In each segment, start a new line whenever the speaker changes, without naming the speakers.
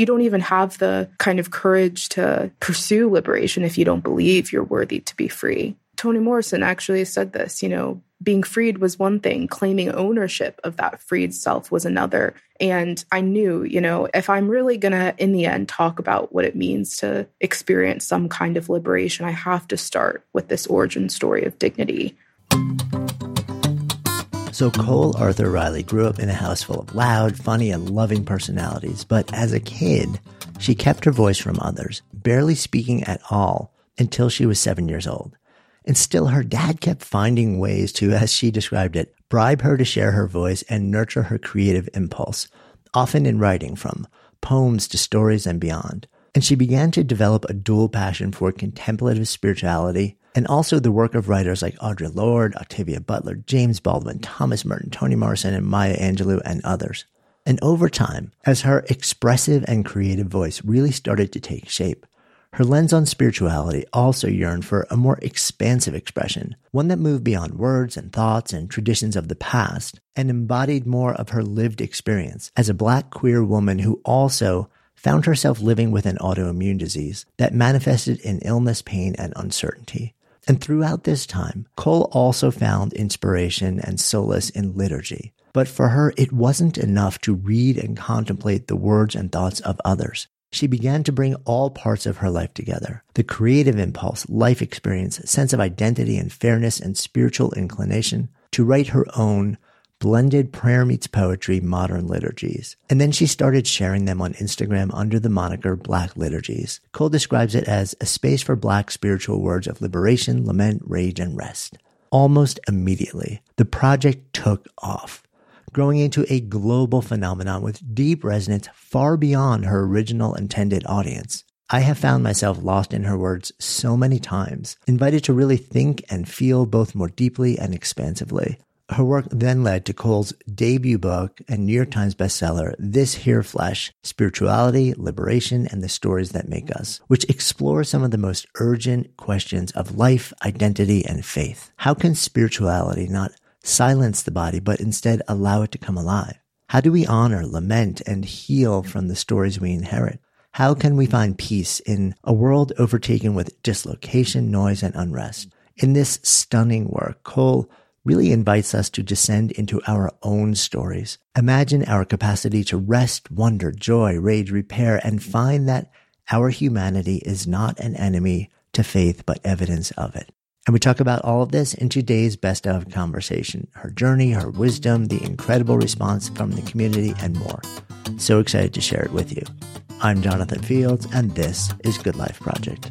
You don't even have the kind of courage to pursue liberation if you don't believe you're worthy to be free. Toni Morrison actually said this, you know, being freed was one thing, claiming ownership of that freed self was another. And I knew, you know, if I'm really going to, in the end, talk about what it means to experience some kind of liberation, I have to start with this origin story of dignity.
So, Cole Arthur Riley grew up in a house full of loud, funny, and loving personalities. But as a kid, she kept her voice from others, barely speaking at all until she was seven years old. And still, her dad kept finding ways to, as she described it, bribe her to share her voice and nurture her creative impulse, often in writing from poems to stories and beyond. And she began to develop a dual passion for contemplative spirituality and also the work of writers like Audre Lorde, Octavia Butler, James Baldwin, Thomas Merton, Toni Morrison, and Maya Angelou, and others. And over time, as her expressive and creative voice really started to take shape, her lens on spirituality also yearned for a more expansive expression, one that moved beyond words and thoughts and traditions of the past and embodied more of her lived experience as a black queer woman who also found herself living with an autoimmune disease that manifested in illness, pain, and uncertainty. And throughout this time, Cole also found inspiration and solace in liturgy. But for her, it wasn't enough to read and contemplate the words and thoughts of others. She began to bring all parts of her life together the creative impulse, life experience, sense of identity and fairness, and spiritual inclination to write her own blended prayer meets poetry modern liturgies. And then she started sharing them on Instagram under the moniker Black Liturgies. Cole describes it as a space for Black spiritual words of liberation, lament, rage, and rest. Almost immediately, the project took off growing into a global phenomenon with deep resonance far beyond her original intended audience. I have found myself lost in her words so many times, invited to really think and feel both more deeply and expansively. Her work then led to Cole's debut book and New York Times bestseller, This Here Flesh Spirituality, Liberation, and the Stories That Make Us, which explores some of the most urgent questions of life, identity, and faith. How can spirituality not silence the body, but instead allow it to come alive? How do we honor, lament, and heal from the stories we inherit? How can we find peace in a world overtaken with dislocation, noise, and unrest? In this stunning work, Cole really invites us to descend into our own stories. Imagine our capacity to rest, wonder, joy, rage, repair, and find that our humanity is not an enemy to faith, but evidence of it. And we talk about all of this in today's best of conversation her journey, her wisdom, the incredible response from the community, and more. So excited to share it with you. I'm Jonathan Fields, and this is Good Life Project.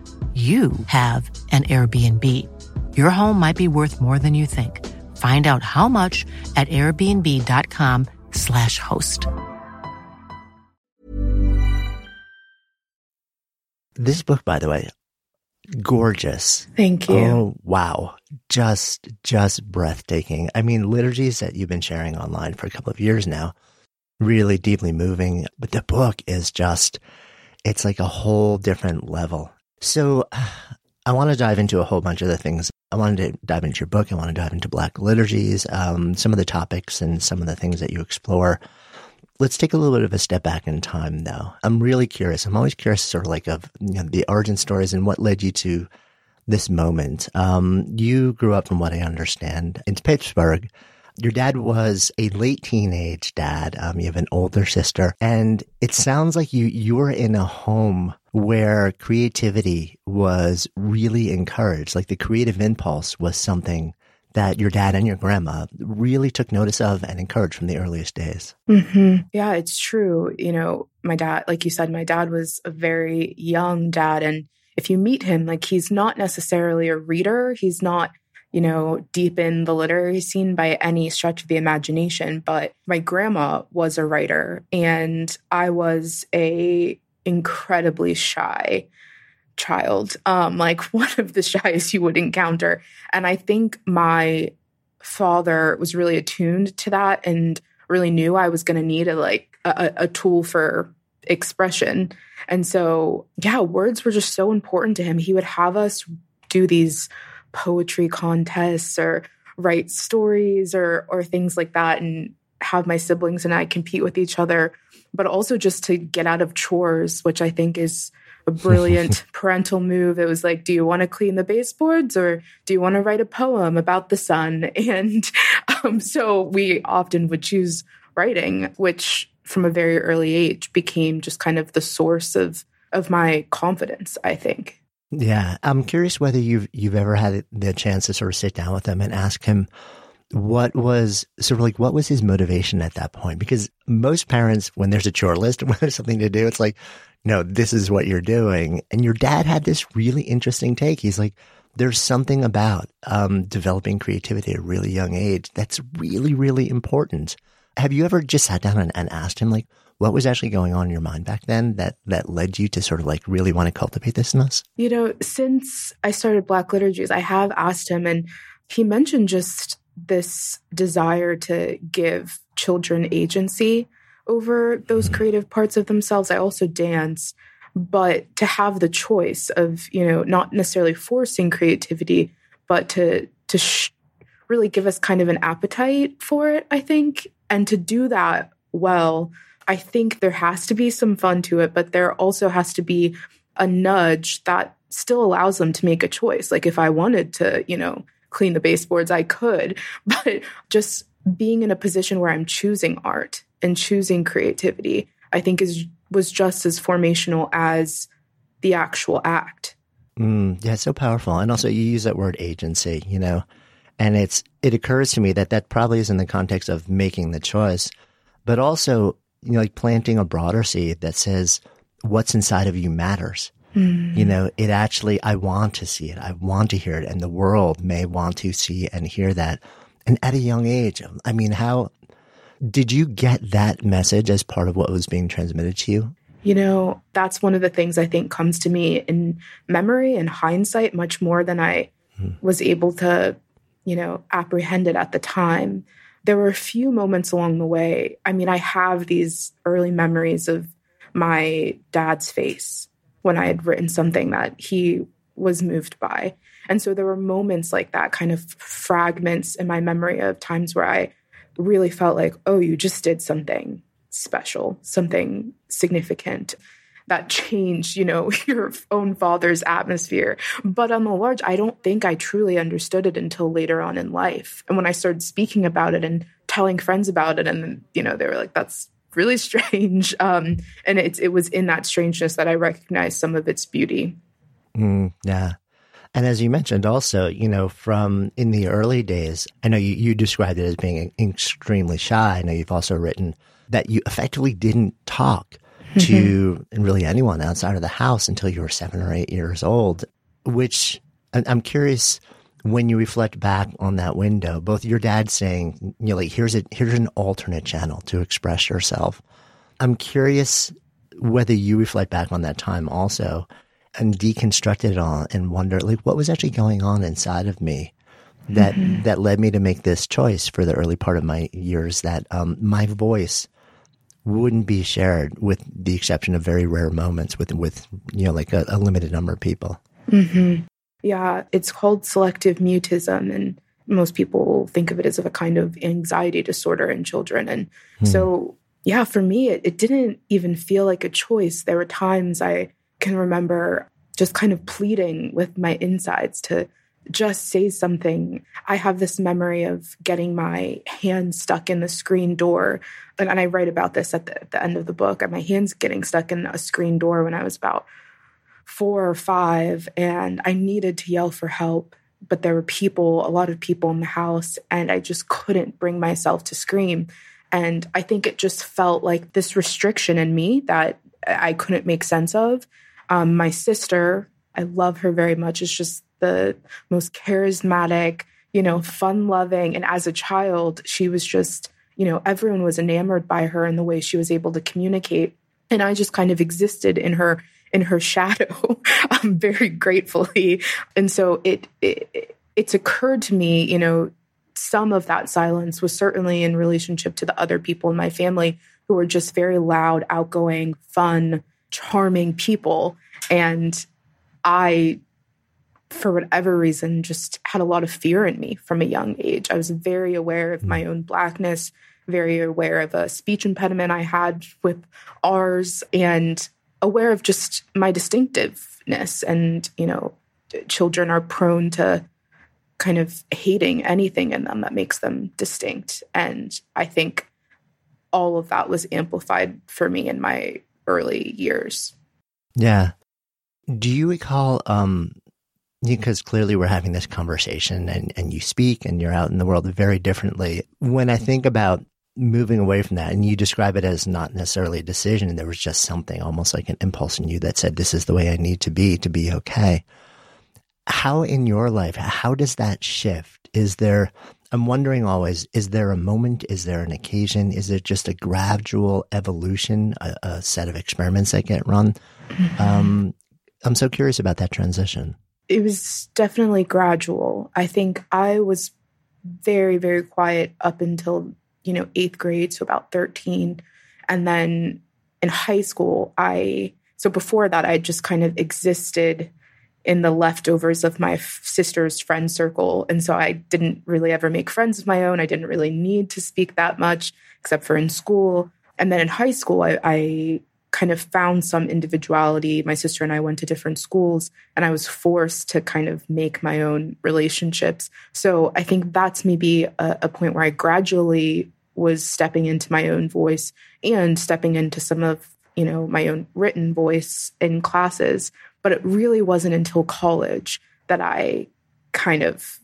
you have an Airbnb. Your home might be worth more than you think. Find out how much at airbnb.com/slash host.
This book, by the way, gorgeous.
Thank you.
Oh, wow. Just, just breathtaking. I mean, liturgies that you've been sharing online for a couple of years now, really deeply moving. But the book is just, it's like a whole different level so I want to dive into a whole bunch of the things. I wanted to dive into your book. I want to dive into Black liturgies, um, some of the topics and some of the things that you explore. Let's take a little bit of a step back in time, though. I'm really curious. I'm always curious, sort of like of you know, the origin stories and what led you to this moment. Um, you grew up, from what I understand, in Pittsburgh. Your dad was a late teenage dad. Um, you have an older sister, and it sounds like you you were in a home where creativity was really encouraged. Like the creative impulse was something that your dad and your grandma really took notice of and encouraged from the earliest days.
Mm-hmm. Yeah, it's true. You know, my dad, like you said, my dad was a very young dad. And if you meet him, like he's not necessarily a reader, he's not, you know, deep in the literary scene by any stretch of the imagination. But my grandma was a writer, and I was a incredibly shy child, um, like one of the shyest you would encounter. And I think my father was really attuned to that and really knew I was going to need a like a, a tool for expression. And so, yeah, words were just so important to him. He would have us do these poetry contests or write stories or or things like that and have my siblings and I compete with each other, but also just to get out of chores, which I think is a brilliant parental move. It was like, do you want to clean the baseboards or do you want to write a poem about the sun? And um, so we often would choose writing, which from a very early age became just kind of the source of of my confidence, I think.
Yeah, I'm curious whether you've you've ever had the chance to sort of sit down with him and ask him what was sort of like what was his motivation at that point? Because most parents, when there's a chore list, when there's something to do, it's like, no, this is what you're doing. And your dad had this really interesting take. He's like, there's something about um, developing creativity at a really young age that's really, really important. Have you ever just sat down and, and asked him, like, what was actually going on in your mind back then that that led you to sort of like really want to cultivate this in us?
You know, since I started Black Liturgies, I have asked him, and he mentioned just this desire to give children agency over those mm-hmm. creative parts of themselves. I also dance, but to have the choice of, you know, not necessarily forcing creativity, but to to sh- really give us kind of an appetite for it, I think, and to do that well, I think there has to be some fun to it, but there also has to be a nudge that still allows them to make a choice. Like if I wanted to, you know, clean the baseboards, I could, but just being in a position where I'm choosing art and choosing creativity, I think is was just as formational as the actual act.
Mm, yeah, so powerful. And also you use that word agency, you know, and it's it occurs to me that that probably is in the context of making the choice, but also, you know, like planting a broader seed that says what's inside of you matters. Mm. You know, it actually, I want to see it. I want to hear it. And the world may want to see and hear that. And at a young age, I mean, how did you get that message as part of what was being transmitted to you?
You know, that's one of the things I think comes to me in memory and hindsight much more than I mm. was able to, you know, apprehend it at the time. There were a few moments along the way. I mean, I have these early memories of my dad's face when I had written something that he was moved by. And so there were moments like that, kind of fragments in my memory of times where I really felt like, oh, you just did something special, something significant that change, you know, your own father's atmosphere. But on the large, I don't think I truly understood it until later on in life. And when I started speaking about it and telling friends about it, and, you know, they were like, that's really strange. Um, and it, it was in that strangeness that I recognized some of its beauty.
Mm, yeah. And as you mentioned also, you know, from in the early days, I know you, you described it as being extremely shy. I know you've also written that you effectively didn't talk to really anyone outside of the house until you were seven or eight years old, which I'm curious when you reflect back on that window, both your dad saying, you know, like here's a here's an alternate channel to express yourself. I'm curious whether you reflect back on that time also and deconstruct it all and wonder like what was actually going on inside of me that mm-hmm. that led me to make this choice for the early part of my years that um, my voice wouldn't be shared with the exception of very rare moments with with you know like a, a limited number of people
mm-hmm. yeah it's called selective mutism and most people think of it as a kind of anxiety disorder in children and hmm. so yeah for me it, it didn't even feel like a choice there were times i can remember just kind of pleading with my insides to just say something. I have this memory of getting my hand stuck in the screen door. And, and I write about this at the, at the end of the book. And My hands getting stuck in a screen door when I was about four or five. And I needed to yell for help. But there were people, a lot of people in the house, and I just couldn't bring myself to scream. And I think it just felt like this restriction in me that I couldn't make sense of. Um, my sister, I love her very much, is just the most charismatic, you know, fun loving. And as a child, she was just, you know, everyone was enamored by her and the way she was able to communicate. And I just kind of existed in her in her shadow um, very gratefully. And so it, it it's occurred to me, you know, some of that silence was certainly in relationship to the other people in my family who were just very loud, outgoing, fun, charming people. And I for whatever reason, just had a lot of fear in me from a young age. I was very aware of my hmm. own blackness, very aware of a speech impediment I had with R's, and aware of just my distinctiveness. And, you know, children are prone to kind of hating anything in them that makes them distinct. And I think all of that was amplified for me in my early years.
Yeah. Do you recall um, because clearly we're having this conversation and, and you speak and you're out in the world very differently. When I think about moving away from that and you describe it as not necessarily a decision and there was just something almost like an impulse in you that said, this is the way I need to be to be okay. How in your life, how does that shift? Is there, I'm wondering always, is there a moment? Is there an occasion? Is it just a gradual evolution, a, a set of experiments that get run? Mm-hmm. Um, I'm so curious about that transition
it was definitely gradual. I think I was very, very quiet up until, you know, eighth grade, so about 13. And then in high school, I, so before that, I just kind of existed in the leftovers of my f- sister's friend circle. And so I didn't really ever make friends of my own. I didn't really need to speak that much, except for in school. And then in high school, I, I kind of found some individuality. My sister and I went to different schools, and I was forced to kind of make my own relationships. So I think that's maybe a, a point where I gradually was stepping into my own voice and stepping into some of you know my own written voice in classes but it really wasn't until college that i kind of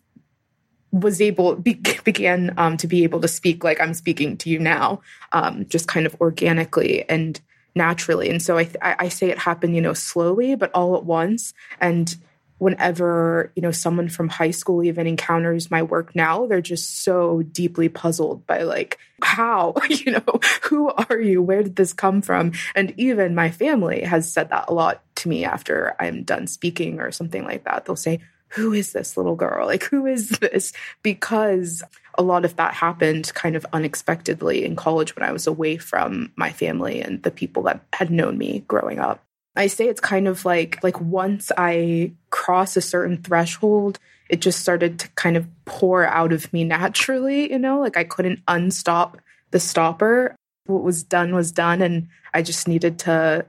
was able be, began um, to be able to speak like i'm speaking to you now um, just kind of organically and naturally. And so I, I say it happened, you know, slowly, but all at once. And whenever, you know, someone from high school even encounters my work now, they're just so deeply puzzled by like, how, you know, who are you? Where did this come from? And even my family has said that a lot to me after I'm done speaking or something like that. They'll say, who is this little girl? Like, who is this? Because a lot of that happened kind of unexpectedly in college when I was away from my family and the people that had known me growing up. I say it's kind of like like once I cross a certain threshold, it just started to kind of pour out of me naturally, you know, like I couldn't unstop the stopper. What was done was done and I just needed to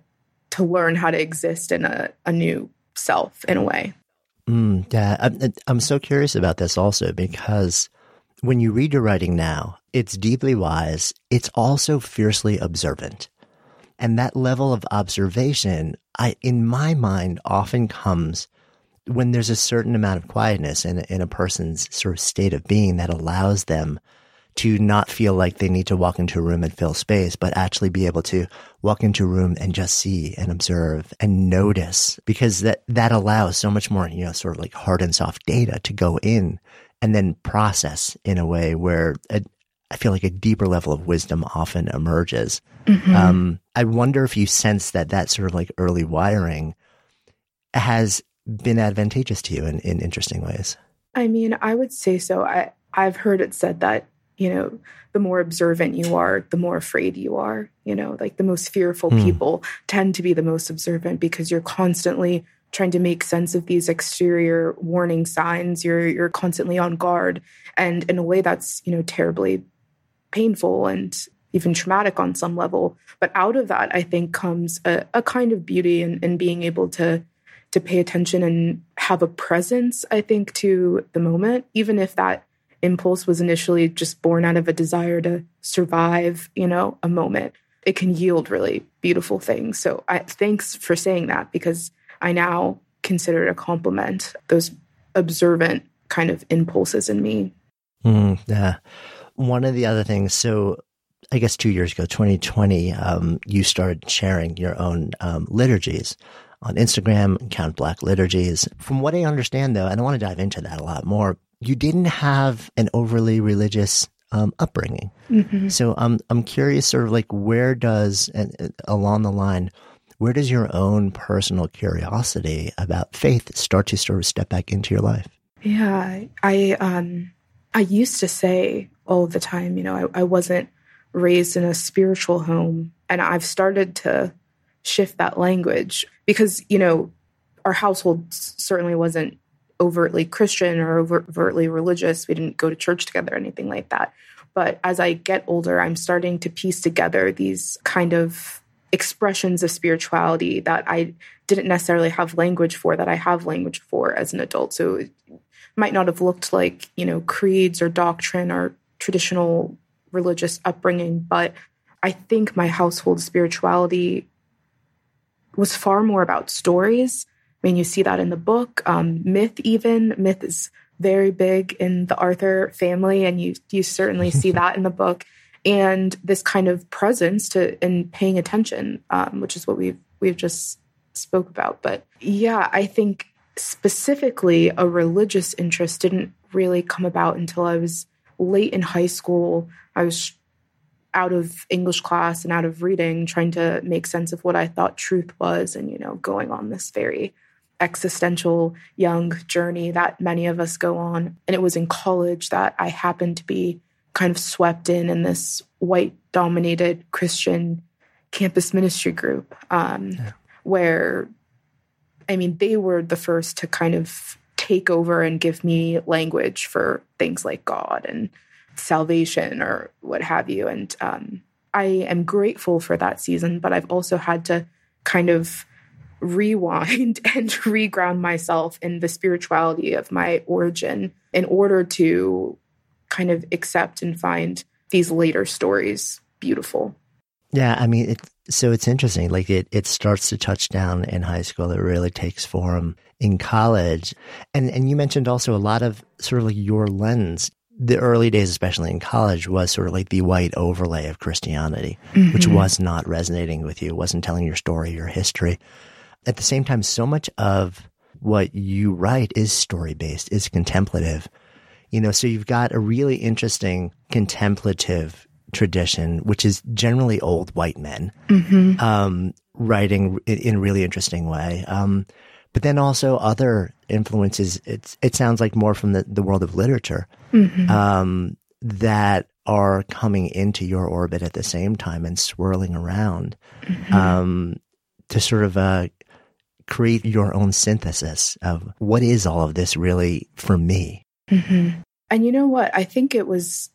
to learn how to exist in a, a new self in a way.
Mm, yeah, I'm, I'm so curious about this also because when you read your writing now, it's deeply wise. It's also fiercely observant. And that level of observation, I, in my mind, often comes when there's a certain amount of quietness in, in a person's sort of state of being that allows them to not feel like they need to walk into a room and fill space, but actually be able to walk into a room and just see and observe and notice because that, that allows so much more, you know, sort of like hard and soft data to go in and then process in a way where a, I feel like a deeper level of wisdom often emerges. Mm-hmm. Um, I wonder if you sense that that sort of like early wiring has been advantageous to you in, in interesting ways.
I mean, I would say so. I, I've heard it said that, you know, the more observant you are, the more afraid you are. You know, like the most fearful mm. people tend to be the most observant because you're constantly trying to make sense of these exterior warning signs. You're you're constantly on guard. And in a way that's, you know, terribly painful and even traumatic on some level. But out of that, I think comes a, a kind of beauty in, in being able to to pay attention and have a presence, I think, to the moment, even if that impulse was initially just born out of a desire to survive, you know, a moment. It can yield really beautiful things. So I thanks for saying that because I now consider it a compliment, those observant kind of impulses in me.
Mm, yeah. One of the other things, so I guess two years ago, 2020, um, you started sharing your own um, liturgies on Instagram, Count Black Liturgies. From what I understand, though, and I want to dive into that a lot more, you didn't have an overly religious um, upbringing. Mm-hmm. So I'm I'm curious, sort of like where does and along the line, where does your own personal curiosity about faith start to sort of step back into your life?
Yeah, I um I used to say all the time, you know, I, I wasn't raised in a spiritual home. And I've started to shift that language because, you know, our household certainly wasn't overtly Christian or overtly religious. We didn't go to church together, or anything like that. But as I get older, I'm starting to piece together these kind of expressions of spirituality that I didn't necessarily have language for, that I have language for as an adult. So it might not have looked like, you know, creeds or doctrine or traditional religious upbringing, but I think my household spirituality was far more about stories. I mean, you see that in the book, um, myth. Even myth is very big in the Arthur family, and you you certainly see that in the book. And this kind of presence to and paying attention, um, which is what we've we've just spoke about. But yeah, I think specifically a religious interest didn't really come about until I was late in high school. I was out of English class and out of reading, trying to make sense of what I thought truth was, and, you know, going on this very existential young journey that many of us go on. And it was in college that I happened to be kind of swept in in this white dominated Christian campus ministry group, um, yeah. where, I mean, they were the first to kind of take over and give me language for things like God and salvation or what have you. And um, I am grateful for that season, but I've also had to kind of rewind and reground myself in the spirituality of my origin in order to kind of accept and find these later stories beautiful.
Yeah, I mean, it, so it's interesting. Like it, it starts to touch down in high school. It really takes form in college, and and you mentioned also a lot of sort of like your lens the early days, especially in college, was sort of like the white overlay of Christianity, mm-hmm. which was not resonating with you, wasn't telling your story, your history. At the same time, so much of what you write is story based, is contemplative. You know, so you've got a really interesting contemplative tradition, which is generally old white men mm-hmm. um, writing in a really interesting way. Um, but then also other influences. It's, it sounds like more from the, the world of literature mm-hmm. um, that are coming into your orbit at the same time and swirling around mm-hmm. um, to sort of uh, create your own synthesis of what is all of this really for me.
Mm-hmm. And you know what? I think it was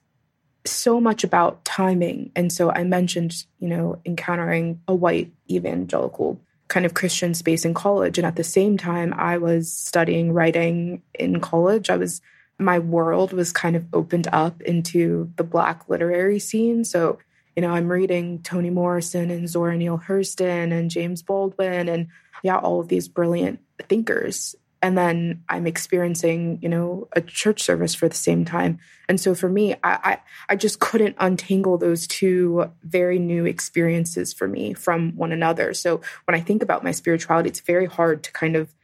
so much about timing. And so I mentioned, you know, encountering a white evangelical kind of Christian space in college. And at the same time, I was studying writing in college. I was, my world was kind of opened up into the Black literary scene. So, you know, I'm reading Toni Morrison and Zora Neale Hurston and James Baldwin and, yeah, all of these brilliant thinkers and then I'm experiencing, you know, a church service for the same time. And so for me, I, I, I just couldn't untangle those two very new experiences for me from one another. So when I think about my spirituality, it's very hard to kind of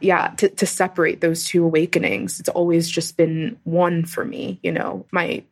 yeah to, to separate those two awakenings it's always just been one for me you know my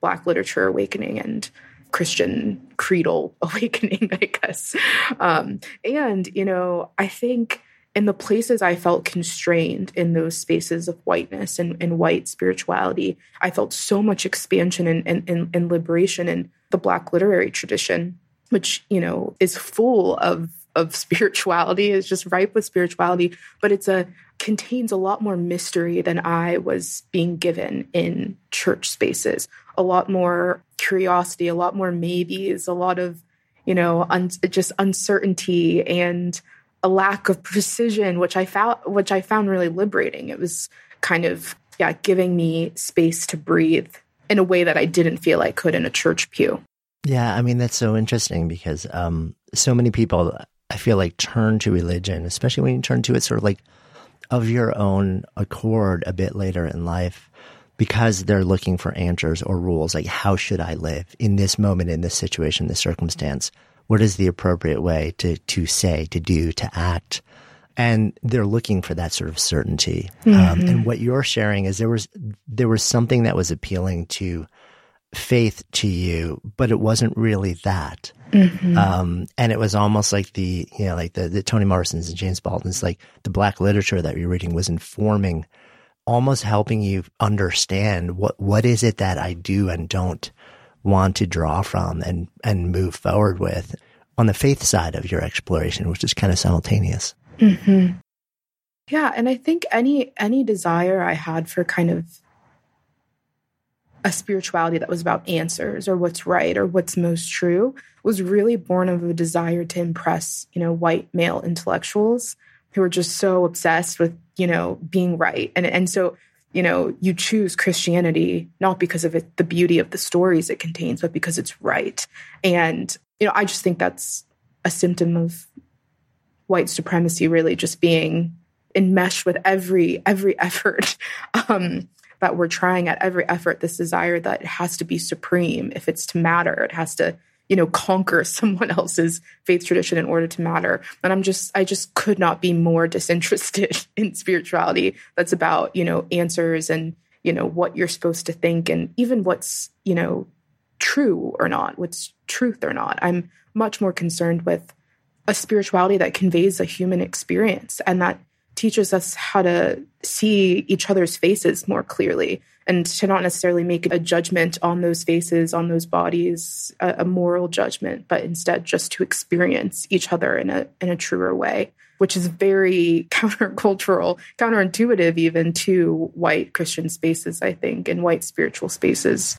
black literature awakening and christian creedal awakening i guess um, and you know i think in the places I felt constrained in those spaces of whiteness and, and white spirituality, I felt so much expansion and, and, and liberation in the Black literary tradition, which, you know, is full of of spirituality is just ripe with spirituality but it's a contains a lot more mystery than i was being given in church spaces. A lot more curiosity a lot more maybes a lot of you know un- just uncertainty and a lack of precision which i found which i found really liberating it was kind of yeah giving me space to breathe in a way that i didn't feel i could in a church pew
yeah i mean that's so interesting because um so many people I feel like turn to religion, especially when you turn to it sort of like of your own accord a bit later in life because they're looking for answers or rules like how should I live in this moment, in this situation, this circumstance? What is the appropriate way to to say, to do, to act? And they're looking for that sort of certainty. Um, mm-hmm. Um, and what you're sharing is there was there was something that was appealing to faith to you, but it wasn't really that. Mm-hmm. Um, and it was almost like the, you know, like the, the Toni Morrisons and James Baldwin's, like the black literature that you're reading was informing, almost helping you understand what, what is it that I do and don't want to draw from and, and move forward with on the faith side of your exploration, which is kind of simultaneous.
Mm-hmm. Yeah. And I think any, any desire I had for kind of a spirituality that was about answers or what's right or what's most true was really born of a desire to impress, you know, white male intellectuals who were just so obsessed with, you know, being right. And and so, you know, you choose Christianity not because of it, the beauty of the stories it contains, but because it's right. And, you know, I just think that's a symptom of white supremacy really just being enmeshed with every every effort um that we're trying at every effort this desire that it has to be supreme if it's to matter it has to you know conquer someone else's faith tradition in order to matter. And i'm just i just could not be more disinterested in spirituality that's about you know answers and you know what you're supposed to think and even what's you know true or not what's truth or not. I'm much more concerned with a spirituality that conveys a human experience and that teaches us how to see each other's faces more clearly and to not necessarily make a judgment on those faces, on those bodies, a, a, moral judgment, but instead just to experience each other in a in a truer way, which is very countercultural, counterintuitive even to white Christian spaces, I think, and white spiritual spaces.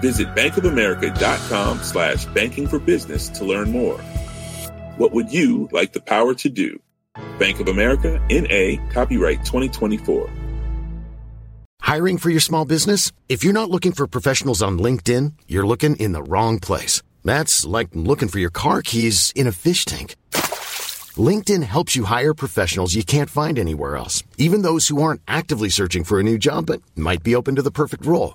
Visit bankofamerica.com slash banking for business to learn more. What would you like the power to do? Bank of America, NA, copyright 2024.
Hiring for your small business? If you're not looking for professionals on LinkedIn, you're looking in the wrong place. That's like looking for your car keys in a fish tank. LinkedIn helps you hire professionals you can't find anywhere else, even those who aren't actively searching for a new job but might be open to the perfect role.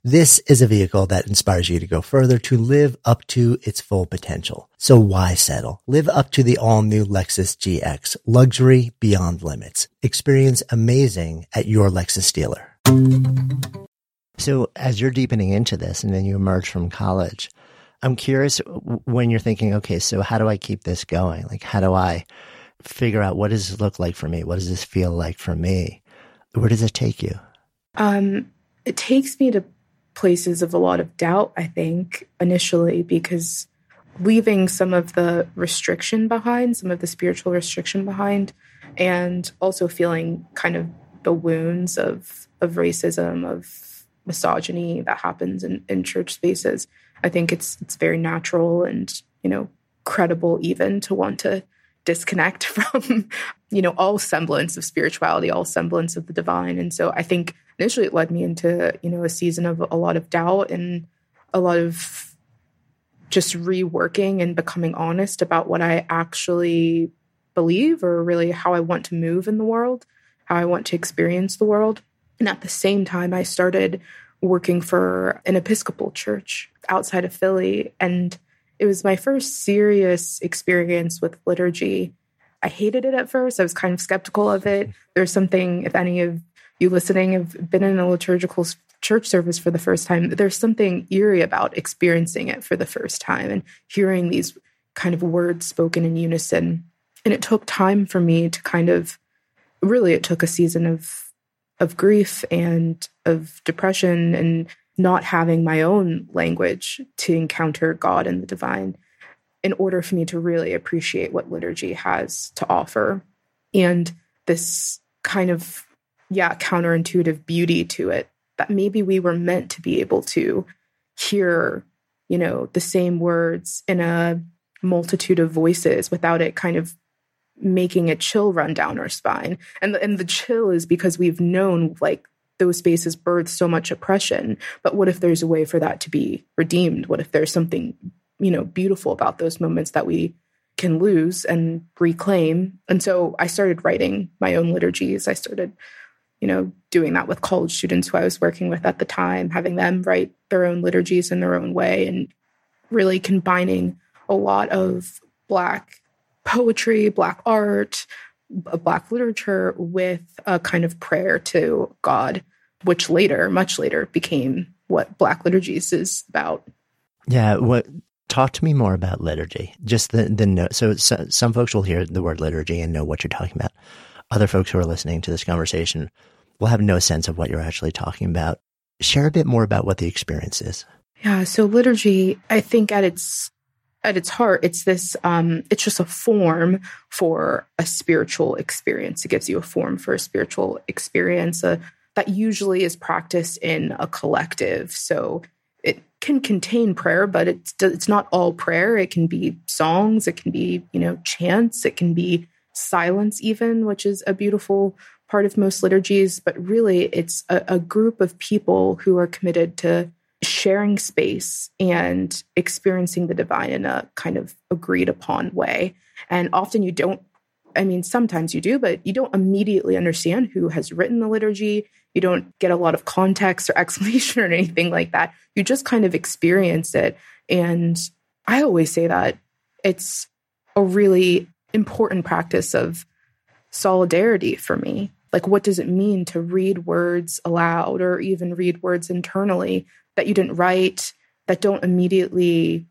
This is a vehicle that inspires you to go further to live up to its full potential. So why settle? Live up to the all new Lexus GX, luxury beyond limits. Experience amazing at your Lexus dealer. So as you're deepening into this and then you emerge from college, I'm curious when you're thinking, okay, so how do I keep this going? Like, how do I figure out what does this look like for me? What does this feel like for me? Where does it take you?
Um, it takes me to places of a lot of doubt, I think, initially, because leaving some of the restriction behind, some of the spiritual restriction behind, and also feeling kind of the wounds of of racism, of misogyny that happens in, in church spaces. I think it's it's very natural and, you know, credible even to want to disconnect from, you know, all semblance of spirituality, all semblance of the divine. And so I think initially it led me into you know a season of a lot of doubt and a lot of just reworking and becoming honest about what I actually believe or really how I want to move in the world, how I want to experience the world. And at the same time, I started working for an Episcopal church outside of Philly. And it was my first serious experience with liturgy. I hated it at first. I was kind of skeptical of it. There's something, if any of you listening have been in a liturgical church service for the first time, there's something eerie about experiencing it for the first time and hearing these kind of words spoken in unison. And it took time for me to kind of really it took a season of of grief and of depression and not having my own language to encounter God and the divine in order for me to really appreciate what liturgy has to offer. And this kind of yeah, counterintuitive beauty to it that maybe we were meant to be able to hear, you know, the same words in a multitude of voices without it kind of making a chill run down our spine. And the, and the chill is because we've known like those spaces birth so much oppression. But what if there's a way for that to be redeemed? What if there's something, you know, beautiful about those moments that we can lose and reclaim? And so I started writing my own liturgies. I started you know, doing that with college students who I was working with at the time, having them write their own liturgies in their own way and really combining a lot of Black poetry, Black art, Black literature with a kind of prayer to God, which later, much later, became what Black liturgies is about.
Yeah. What talk to me more about liturgy? Just the the note. So, so some folks will hear the word liturgy and know what you're talking about. Other folks who are listening to this conversation will have no sense of what you're actually talking about. Share a bit more about what the experience is.
Yeah, so liturgy, I think at its at its heart, it's this um, it's just a form for a spiritual experience. It gives you a form for a spiritual experience uh, that usually is practiced in a collective. So it can contain prayer, but it's it's not all prayer. It can be songs, it can be you know chants, it can be silence, even, which is a beautiful part of most liturgies, but really it's a, a group of people who are committed to sharing space and experiencing the divine in a kind of agreed upon way. And often you don't, I mean, sometimes you do, but you don't immediately understand who has written the liturgy. You don't get a lot of context or explanation or anything like that. You just kind of experience it. And I always say that it's a really important practice of solidarity for me. Like what does it mean to read words aloud or even read words internally that you didn't write that don't immediately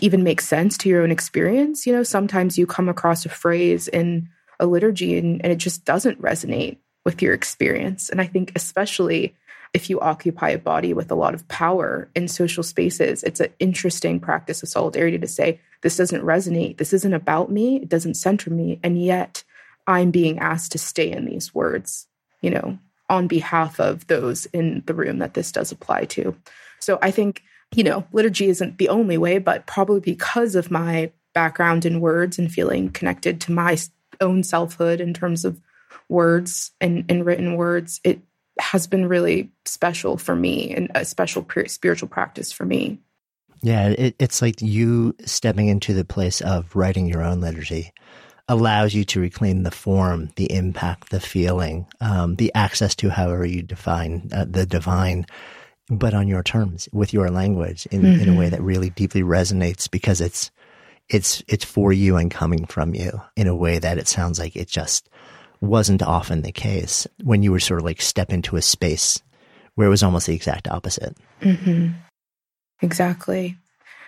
even make sense to your own experience? You know sometimes you come across a phrase in a liturgy and, and it just doesn't resonate with your experience. And i think especially if you occupy a body with a lot of power in social spaces, it's an interesting practice of solidarity to say, this doesn't resonate. This isn't about me. It doesn't center me. And yet I'm being asked to stay in these words, you know, on behalf of those in the room that this does apply to. So I think, you know, liturgy isn't the only way, but probably because of my background in words and feeling connected to my own selfhood in terms of words and, and written words, it has been really special for me and a special spiritual practice for me.
Yeah, it, it's like you stepping into the place of writing your own liturgy allows you to reclaim the form, the impact, the feeling, um, the access to however you define uh, the divine, but on your terms with your language in, mm-hmm. in a way mm-hmm. that really deeply resonates because it's it's it's for you and coming from you in a way that it sounds like it just wasn't often the case when you were sort of like step into a space where it was almost the exact opposite.
Mm-hmm. Exactly.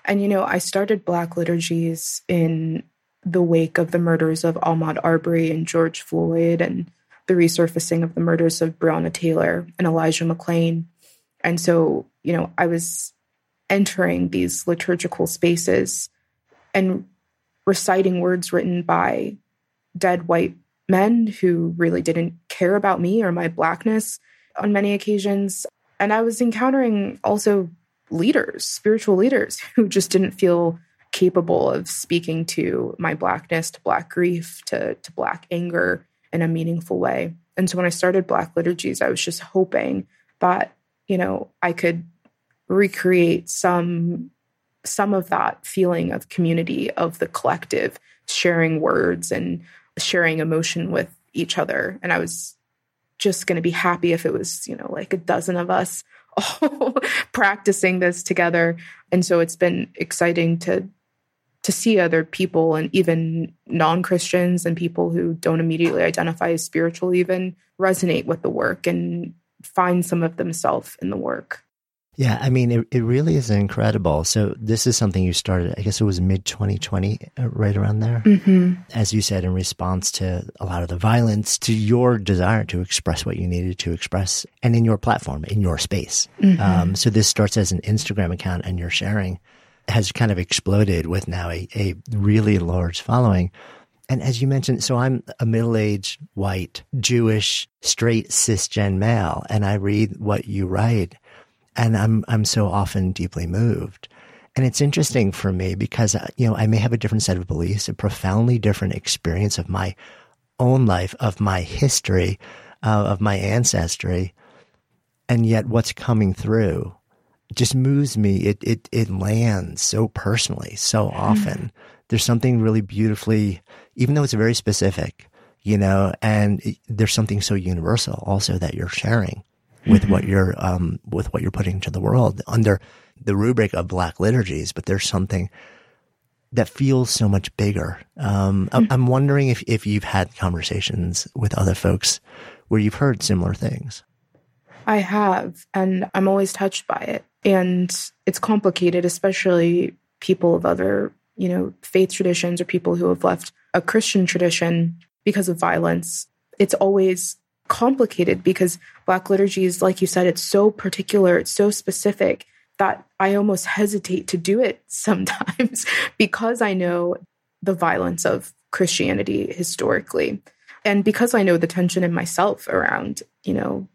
And, you know, I started Black liturgies in the wake of the murders of Ahmaud Arbery and George Floyd and the resurfacing of the murders of Breonna Taylor and Elijah McClain. And so, you know, I was entering these liturgical spaces and reciting words written by dead white men who really didn't care about me or my blackness on many occasions. And I was encountering also leaders, spiritual leaders, who just didn't feel capable of speaking to my blackness, to black grief, to, to black anger in a meaningful way. And so when I started Black Liturgies, I was just hoping that, you know, I could recreate some some of that feeling of community, of the collective, sharing words and sharing emotion with each other. And I was just going to be happy if it was, you know, like a dozen of us all practicing this together. And so it's been exciting to to see other people and even non-Christians and people who don't immediately identify as spiritual even resonate with the work and find some of themselves in the work.
Yeah, I mean, it, it really is incredible. So, this is something you started, I guess it was mid 2020, uh, right around there.
Mm-hmm.
As you said, in response to a lot of the violence, to your desire to express what you needed to express, and in your platform, in your space. Mm-hmm. Um, so, this starts as an Instagram account, and you're sharing has kind of exploded with now a, a really large following. And as you mentioned, so I'm a middle aged, white, Jewish, straight, cisgen male, and I read what you write and I'm I'm so often deeply moved. And it's interesting for me because uh, you know I may have a different set of beliefs, a profoundly different experience of my own life, of my history, uh, of my ancestry, and yet what's coming through just moves me. It it it lands so personally, so often. Mm. There's something really beautifully, even though it's very specific, you know, and there's something so universal also that you're sharing with mm-hmm. what you're um, with what you're putting into the world under the rubric of black liturgies. But there's something that feels so much bigger. Um, mm-hmm. I'm wondering if if you've had conversations with other folks where you've heard similar things.
I have, and I'm always touched by it. And it's complicated, especially people of other, you know, faith traditions or people who have left a Christian tradition because of violence. It's always complicated because Black liturgy is, like you said, it's so particular, it's so specific that I almost hesitate to do it sometimes because I know the violence of Christianity historically. And because I know the tension in myself around, you know,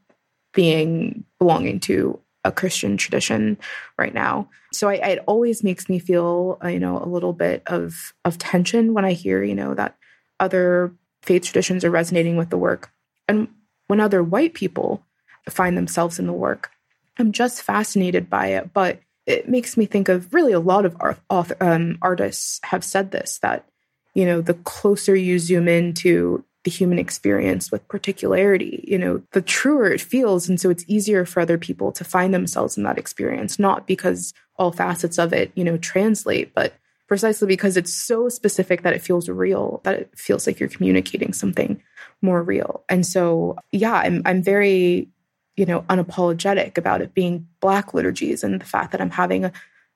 being belonging to a Christian tradition right now. So I, it always makes me feel, uh, you know, a little bit of of tension when I hear, you know, that other faith traditions are resonating with the work. And when other white people find themselves in the work. I'm just fascinated by it, but it makes me think of really a lot of author, um, artists have said this that, you know, the closer you zoom into the human experience with particularity, you know, the truer it feels. And so it's easier for other people to find themselves in that experience, not because all facets of it, you know, translate, but precisely because it's so specific that it feels real, that it feels like you're communicating something more real. And so, yeah, I'm I'm very, you know, unapologetic about it being black liturgies and the fact that I'm having a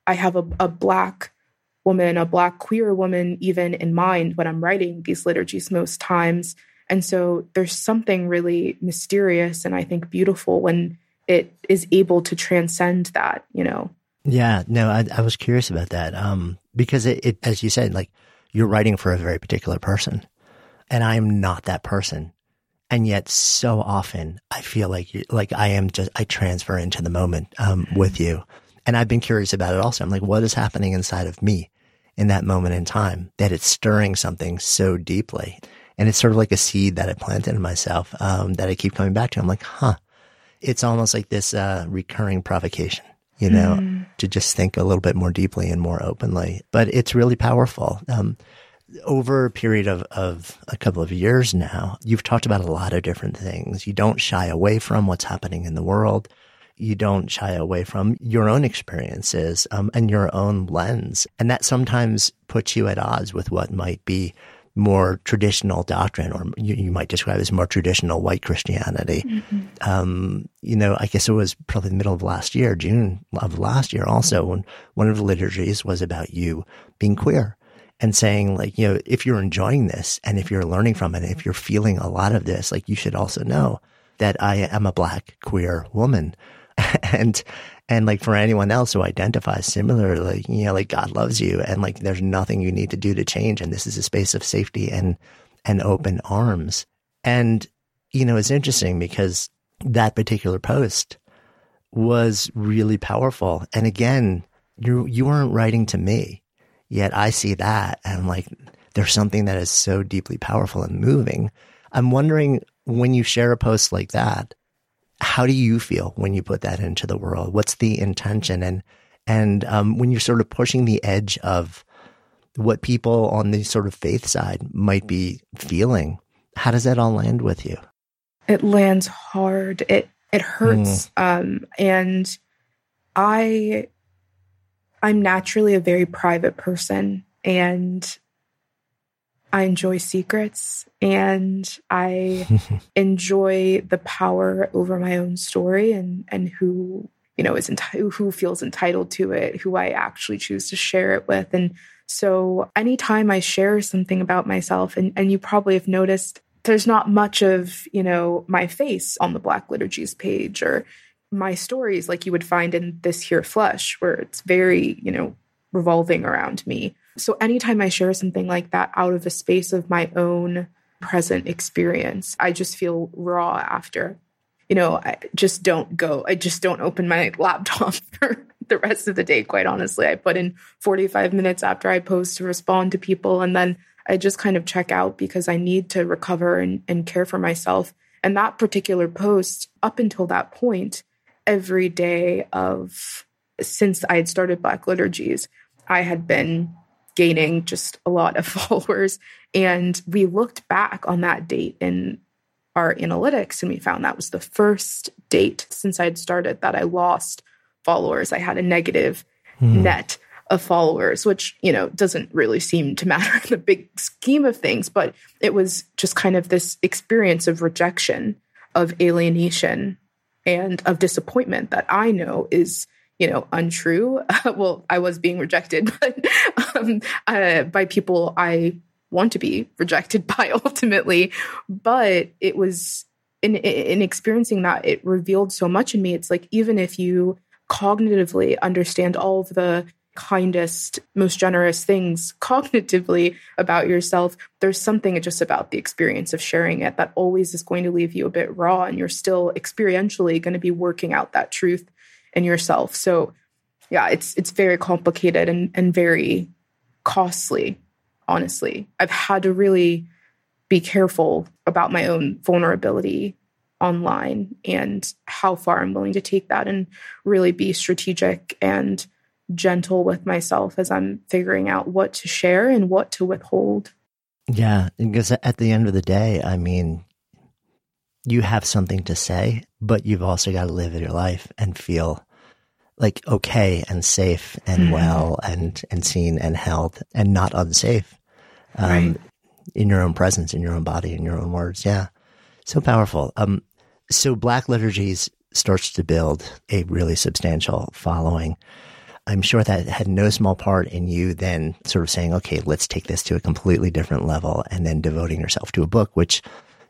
I have a, a black woman, a black queer woman even in mind when I'm writing these liturgies most times. And so there's something really mysterious and I think beautiful when it is able to transcend that, you know.
Yeah, no, I, I was curious about that. Um, because it, it, as you said, like you're writing for a very particular person and I am not that person. And yet so often I feel like, you, like I am just, I transfer into the moment, um, mm-hmm. with you. And I've been curious about it also. I'm like, what is happening inside of me in that moment in time that it's stirring something so deeply? And it's sort of like a seed that I planted in myself, um, that I keep coming back to. I'm like, huh, it's almost like this, uh, recurring provocation you know, mm. to just think a little bit more deeply and more openly. But it's really powerful. Um, over a period of, of a couple of years now, you've talked about a lot of different things. You don't shy away from what's happening in the world. You don't shy away from your own experiences um, and your own lens. And that sometimes puts you at odds with what might be more traditional doctrine, or you, you, might describe as more traditional white Christianity. Mm-hmm. Um, you know, I guess it was probably the middle of last year, June of last year, also, when one of the liturgies was about you being queer and saying, like, you know, if you're enjoying this and if you're learning from it, if you're feeling a lot of this, like, you should also know that I am a black queer woman. and and like for anyone else who identifies similarly, you know, like God loves you and like there's nothing you need to do to change. And this is a space of safety and, and open arms. And, you know, it's interesting because that particular post was really powerful. And again, you, you weren't writing to me, yet I see that and I'm like, there's something that is so deeply powerful and moving. I'm wondering when you share a post like that, how do you feel when you put that into the world? What's the intention? And, and, um, when you're sort of pushing the edge of what people on the sort of faith side might be feeling, how does that all land with you?
It lands hard. It, it hurts. Mm. Um, and I, I'm naturally a very private person and I enjoy secrets and I enjoy the power over my own story and and who you know is enti- who feels entitled to it, who I actually choose to share it with. And so anytime I share something about myself and and you probably have noticed there's not much of, you know, my face on the Black Liturgies page or my stories like you would find in This Here Flesh where it's very, you know, revolving around me. So anytime I share something like that out of a space of my own present experience, I just feel raw after. You know, I just don't go. I just don't open my laptop for the rest of the day, quite honestly. I put in 45 minutes after I post to respond to people, and then I just kind of check out because I need to recover and, and care for myself. And that particular post, up until that point, every day of since I had started Black Liturgies, I had been gaining just a lot of followers. And we looked back on that date in our analytics and we found that was the first date since I'd started that I lost followers. I had a negative mm. net of followers, which, you know, doesn't really seem to matter in the big scheme of things, but it was just kind of this experience of rejection, of alienation, and of disappointment that I know is you know, untrue. well, I was being rejected, but um, uh, by people I want to be rejected by ultimately. But it was in in experiencing that, it revealed so much in me. It's like even if you cognitively understand all of the kindest, most generous things cognitively about yourself, there's something just about the experience of sharing it that always is going to leave you a bit raw, and you're still experientially going to be working out that truth yourself. So yeah, it's it's very complicated and and very costly, honestly. I've had to really be careful about my own vulnerability online and how far I'm willing to take that and really be strategic and gentle with myself as I'm figuring out what to share and what to withhold.
Yeah, because at the end of the day, I mean, you have something to say, but you've also got to live your life and feel like okay and safe and mm-hmm. well and and seen and held and not unsafe. Um, right. in your own presence in your own body in your own words. Yeah. So powerful. Um so black liturgies starts to build a really substantial following. I'm sure that had no small part in you then sort of saying okay let's take this to a completely different level and then devoting yourself to a book which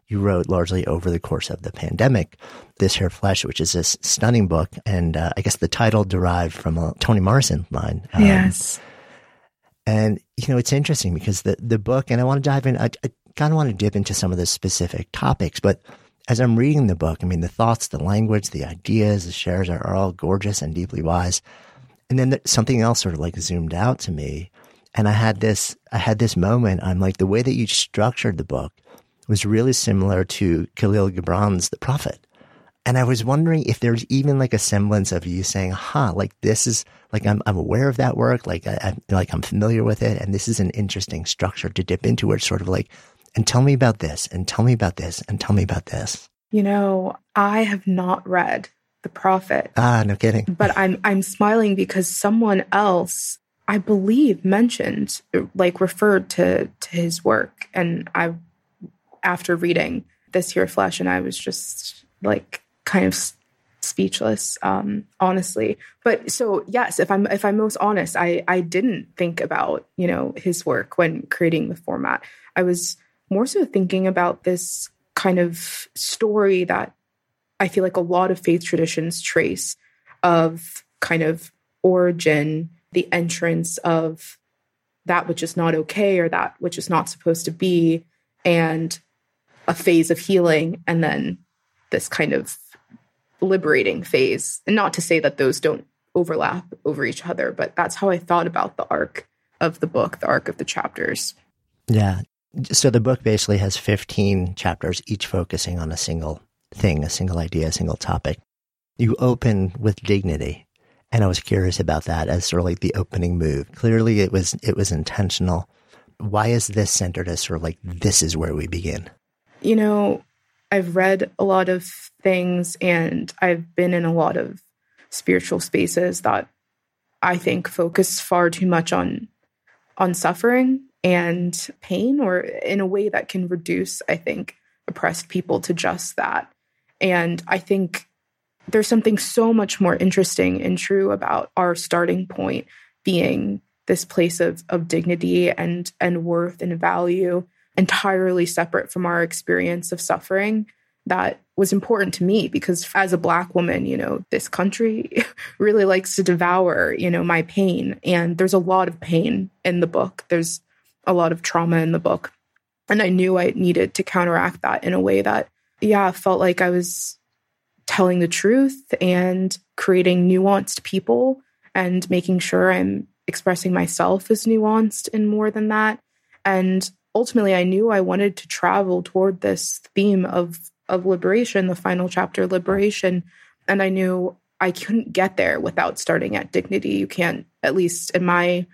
you wrote largely over the course of the pandemic. This Here Flesh, which is this stunning book, and uh, I guess the title derived from a Toni Morrison line.
Um, yes.
And you know, it's interesting because the the book, and I want to dive in. I, I kind of want to dip into some of the specific topics, but as I'm reading the book, I mean, the thoughts, the language, the ideas, the shares are, are all gorgeous and deeply wise. And then something else sort of like zoomed out to me. And I had this, I had this moment. I'm like, the way that you structured the book was really similar to Kahlil Gibran's The Prophet. And I was wondering if there's even like a semblance of you saying, huh, like this is like, I'm, I'm aware of that work. Like I, I like I'm familiar with it. And this is an interesting structure to dip into where it's sort of like, and tell me about this and tell me about this and tell me about this.
You know, I have not read The Prophet.
Ah, no kidding.
But I'm I'm smiling because someone else I believe mentioned like referred to to his work and I after reading This Here Flesh and I was just like kind of speechless um honestly. But so yes if i'm if i'm most honest i i didn't think about you know his work when creating the format. I was more so thinking about this kind of story that I feel like a lot of faith traditions trace of kind of origin, the entrance of that which is not okay or that which is not supposed to be, and a phase of healing, and then this kind of liberating phase. And not to say that those don't overlap over each other, but that's how I thought about the arc of the book, the arc of the chapters.
Yeah so the book basically has 15 chapters, each focusing on a single thing, a single idea, a single topic. You open with dignity. And I was curious about that as sort of like the opening move. Clearly it was, it was intentional. Why is this centered as sort of like, this is where we begin?
You know, I've read a lot of things and I've been in a lot of spiritual spaces that I think focus far too much on on suffering and pain or in a way that can reduce, I think, oppressed people to just that. And I think there's something so much more interesting and true about our starting point being this place of, of dignity and, and worth and value entirely separate from our experience of suffering that was important to me because as a black woman you know this country really likes to devour you know my pain and there's a lot of pain in the book there's a lot of trauma in the book. And I knew I needed to counteract that in a way that, yeah, felt like I was telling the truth and creating nuanced people and making sure I'm expressing myself as nuanced and more than that. And ultimately, I knew I wanted to travel toward this theme of, of liberation, the final chapter, liberation. And I knew I couldn't get there without starting at dignity. You can't, at least in my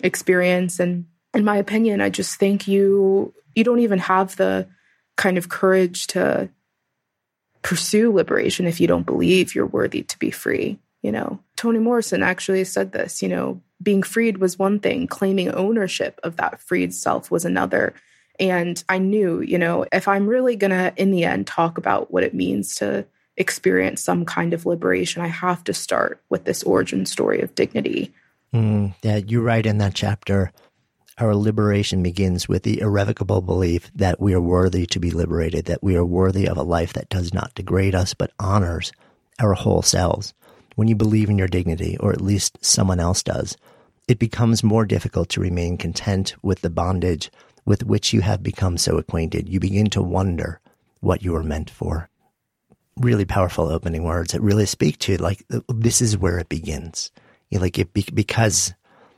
experience and in my opinion, I just think you you don't even have the kind of courage to pursue liberation if you don't believe you're worthy to be free. You know, Toni Morrison actually said this, you know, being freed was one thing, claiming ownership of that freed self was another. And I knew, you know, if I'm really going to, in the end, talk about what it means to experience some kind of liberation, I have to start with this origin story of dignity.
Mm, yeah, you write in that chapter our liberation begins with the irrevocable belief that we are worthy to be liberated, that we are worthy of a life that does not degrade us, but honors our whole selves. When you believe in your dignity, or at least someone else does, it becomes more difficult to remain content with the bondage with which you have become so acquainted. You begin to wonder what you were meant for. Really powerful opening words that really speak to like, this is where it begins. You know, like it be, because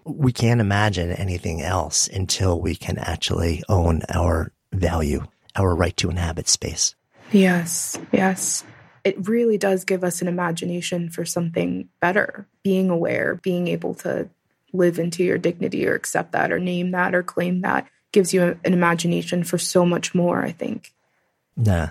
we can't imagine anything else until we can actually own our value, our right to inhabit space.
Yes, yes. It really does give us an imagination for something better, being aware, being able to live into your dignity or accept that or name that or claim that gives you an imagination for so much more, I think.
Yeah.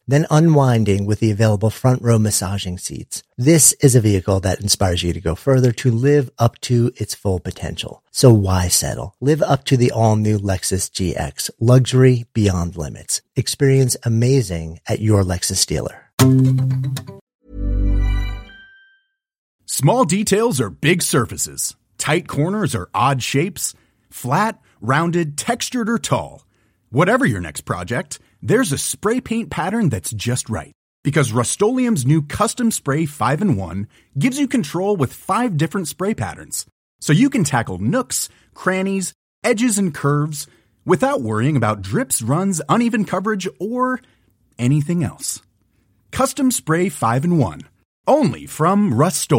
then unwinding with the available front row massaging seats. This is a vehicle that inspires you to go further to live up to its full potential. So why settle? Live up to the all new Lexus GX, luxury beyond limits. Experience amazing at your Lexus dealer.
Small details are big surfaces. Tight corners are odd shapes. Flat, rounded, textured, or tall. Whatever your next project, there's a spray paint pattern that's just right. Because Rust-Oleum Custom Spray 5 and 1 gives you control with five different spray patterns. So you can tackle nooks, crannies, edges, and curves without worrying about drips, runs, uneven coverage, or anything else. Custom Spray 5 and 1. Only from Rust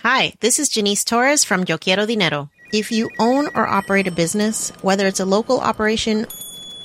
Hi, this is Janice Torres from Yo Quiero Dinero. If you own or operate a business, whether it's a local operation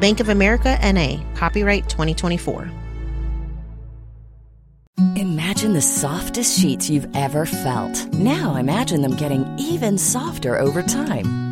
Bank of America NA, copyright 2024.
Imagine the softest sheets you've ever felt. Now imagine them getting even softer over time.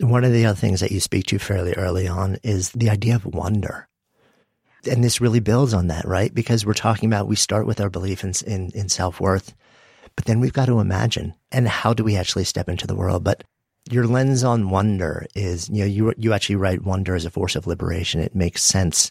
One of the other things that you speak to fairly early on is the idea of wonder. And this really builds on that, right? Because we're talking about we start with our belief in, in, in self worth, but then we've got to imagine and how do we actually step into the world? But your lens on wonder is, you know, you, you actually write wonder as a force of liberation. It makes sense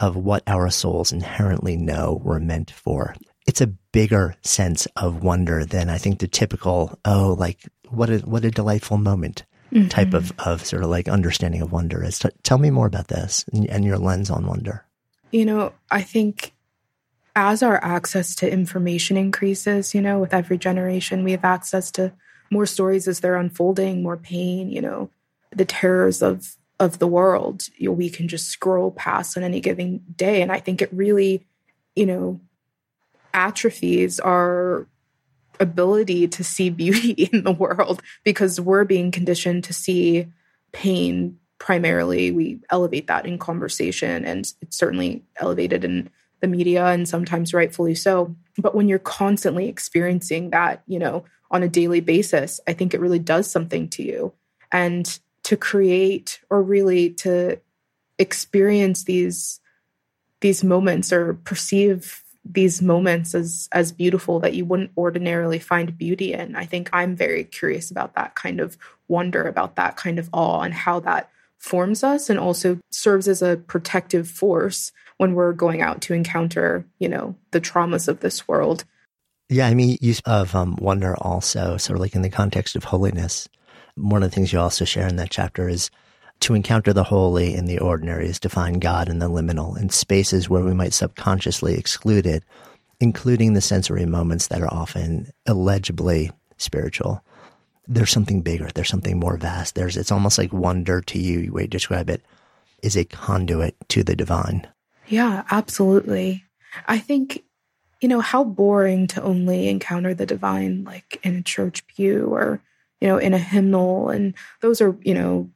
of what our souls inherently know we're meant for. It's a bigger sense of wonder than I think the typical, oh, like what a, what a delightful moment mm-hmm. type of, of sort of like understanding of wonder is. T- tell me more about this and, and your lens on wonder.
You know, I think as our access to information increases, you know, with every generation, we have access to more stories as they're unfolding, more pain, you know, the terrors of of the world. You know, we can just scroll past on any given day. And I think it really, you know, atrophies our ability to see beauty in the world because we're being conditioned to see pain primarily. We elevate that in conversation, and it's certainly elevated in the media, and sometimes rightfully so. But when you're constantly experiencing that, you know, on a daily basis, I think it really does something to you. And to create or really to experience these these moments or perceive these moments as as beautiful that you wouldn't ordinarily find beauty in. I think I'm very curious about that kind of wonder, about that kind of awe and how that forms us and also serves as a protective force when we're going out to encounter, you know, the traumas of this world.
Yeah, I mean, use of um, wonder also, sort of like in the context of holiness. One of the things you also share in that chapter is to encounter the holy in the ordinary is to find God in the liminal, in spaces where we might subconsciously exclude it, including the sensory moments that are often illegibly spiritual. There's something bigger. There's something more vast. There's, it's almost like wonder to you, the way you describe it, is a conduit to the divine.
Yeah, absolutely. I think you know, how boring to only encounter the divine like in a church pew or, you know, in a hymnal. And those are, you know,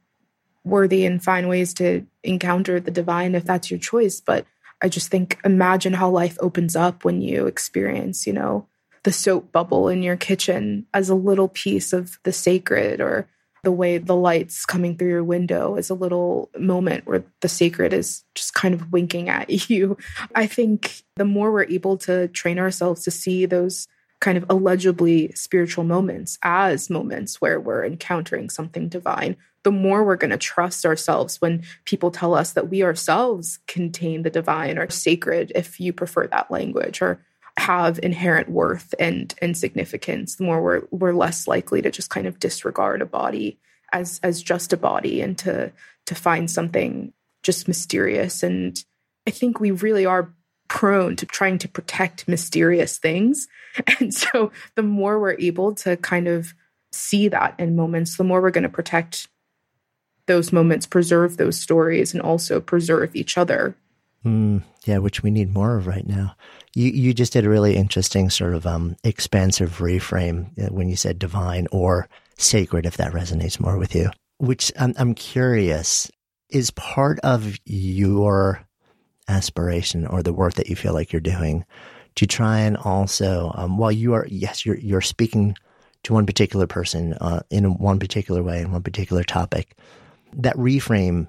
worthy and find ways to encounter the divine if that's your choice. But I just think imagine how life opens up when you experience, you know, the soap bubble in your kitchen as a little piece of the sacred or the way the lights coming through your window is a little moment where the sacred is just kind of winking at you. I think the more we're able to train ourselves to see those kind of allegedly spiritual moments as moments where we're encountering something divine, the more we're going to trust ourselves when people tell us that we ourselves contain the divine or sacred, if you prefer that language, or have inherent worth and and significance, the more we're we're less likely to just kind of disregard a body as as just a body and to to find something just mysterious. And I think we really are prone to trying to protect mysterious things. And so the more we're able to kind of see that in moments, the more we're going to protect those moments, preserve those stories, and also preserve each other.
Mm, yeah, which we need more of right now. You you just did a really interesting sort of um, expansive reframe uh, when you said divine or sacred, if that resonates more with you. Which I'm, I'm curious is part of your aspiration or the work that you feel like you're doing to try and also, um, while you are yes, you're you're speaking to one particular person uh, in one particular way in one particular topic. That reframe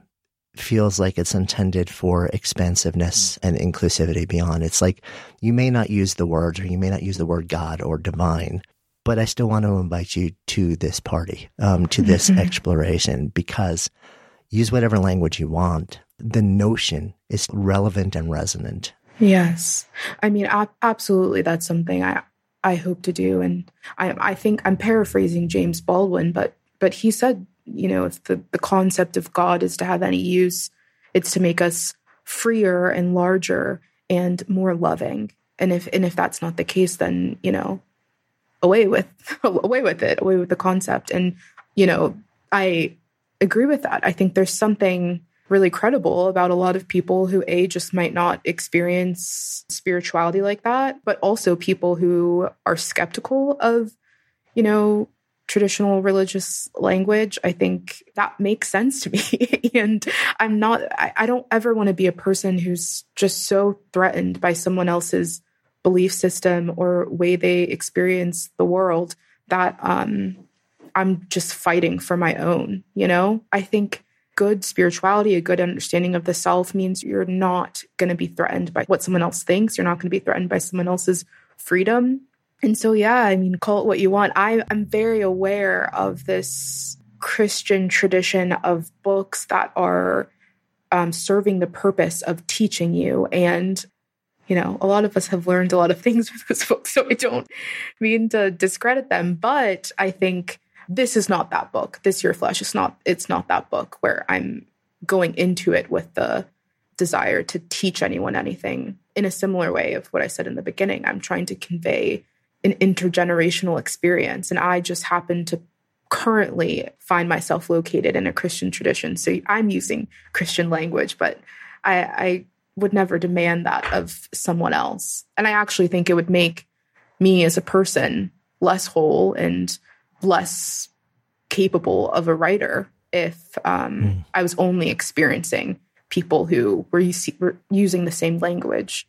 feels like it's intended for expansiveness and inclusivity beyond. It's like you may not use the words or you may not use the word God or divine, but I still want to invite you to this party, um, to this exploration because use whatever language you want. The notion is relevant and resonant.
Yes. I mean, absolutely. That's something I, I hope to do. And I, I think I'm paraphrasing James Baldwin, but, but he said you know, if the, the concept of God is to have any use, it's to make us freer and larger and more loving. And if and if that's not the case, then you know, away with away with it, away with the concept. And you know, I agree with that. I think there's something really credible about a lot of people who a just might not experience spirituality like that, but also people who are skeptical of you know traditional religious language, I think that makes sense to me. and I'm not, I, I don't ever want to be a person who's just so threatened by someone else's belief system or way they experience the world that um, I'm just fighting for my own, you know? I think good spirituality, a good understanding of the self means you're not going to be threatened by what someone else thinks. You're not going to be threatened by someone else's freedom. And so, yeah, I mean, call it what you want. I, I'm very aware of this Christian tradition of books that are um, serving the purpose of teaching you. And, you know, a lot of us have learned a lot of things with those books. So I don't mean to discredit them, but I think this is not that book. This Here Flesh is not, it's not that book where I'm going into it with the desire to teach anyone anything in a similar way of what I said in the beginning. I'm trying to convey an intergenerational experience. And I just happen to currently find myself located in a Christian tradition. So I'm using Christian language, but I, I would never demand that of someone else. And I actually think it would make me as a person less whole and less capable of a writer if um, mm. I was only experiencing people who were, were using the same language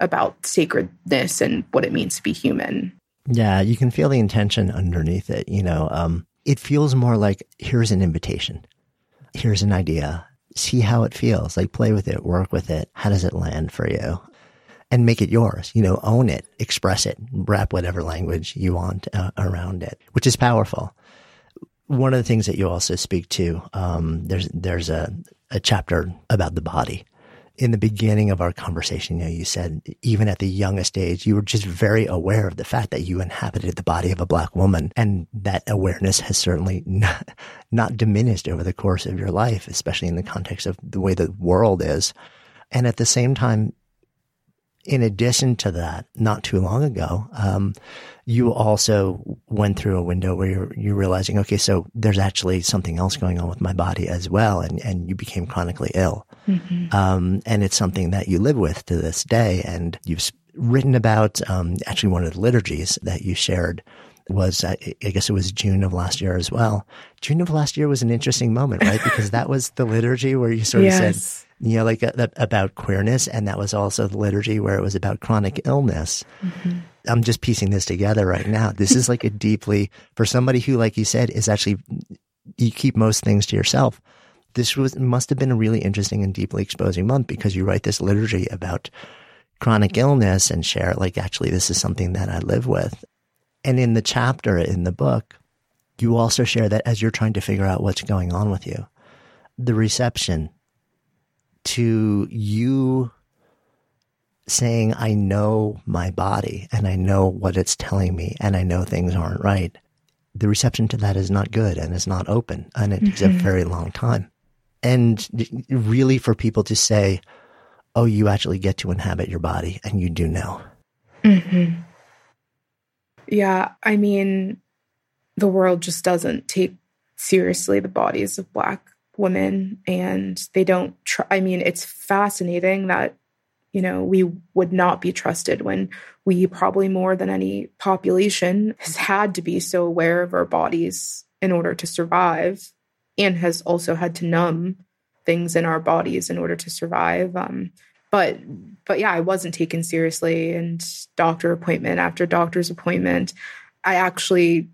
about sacredness and what it means to be human.
Yeah, you can feel the intention underneath it. You know, um, it feels more like here's an invitation, here's an idea, see how it feels. Like play with it, work with it. How does it land for you? And make it yours. You know, own it, express it, wrap whatever language you want uh, around it, which is powerful. One of the things that you also speak to, um, there's there's a, a chapter about the body in the beginning of our conversation, you know, you said even at the youngest age, you were just very aware of the fact that you inhabited the body of a black woman. And that awareness has certainly not, not diminished over the course of your life, especially in the context of the way the world is. And at the same time, in addition to that, not too long ago, um, you also went through a window where you're, you're realizing, okay, so there's actually something else going on with my body as well. And, and you became chronically ill. Mm-hmm. Um, and it's something that you live with to this day. And you've written about um, actually one of the liturgies that you shared was I guess it was June of last year as well. June of last year was an interesting moment, right? Because that was the liturgy where you sort of yes. said, you know, like uh, about queerness, and that was also the liturgy where it was about chronic illness. Mm-hmm. I'm just piecing this together right now. This is like a deeply for somebody who, like you said, is actually you keep most things to yourself. This was must have been a really interesting and deeply exposing month because you write this liturgy about chronic illness and share like actually this is something that I live with. And in the chapter in the book, you also share that as you're trying to figure out what's going on with you, the reception to you saying, I know my body and I know what it's telling me and I know things aren't right. The reception to that is not good and it's not open and it mm-hmm. takes a very long time. And really for people to say, oh, you actually get to inhabit your body and you do know.
Mm-hmm. Yeah, I mean, the world just doesn't take seriously the bodies of Black women, and they don't. I mean, it's fascinating that, you know, we would not be trusted when we probably more than any population has had to be so aware of our bodies in order to survive and has also had to numb things in our bodies in order to survive. Um, but but yeah, I wasn't taken seriously, and doctor appointment after doctor's appointment, I actually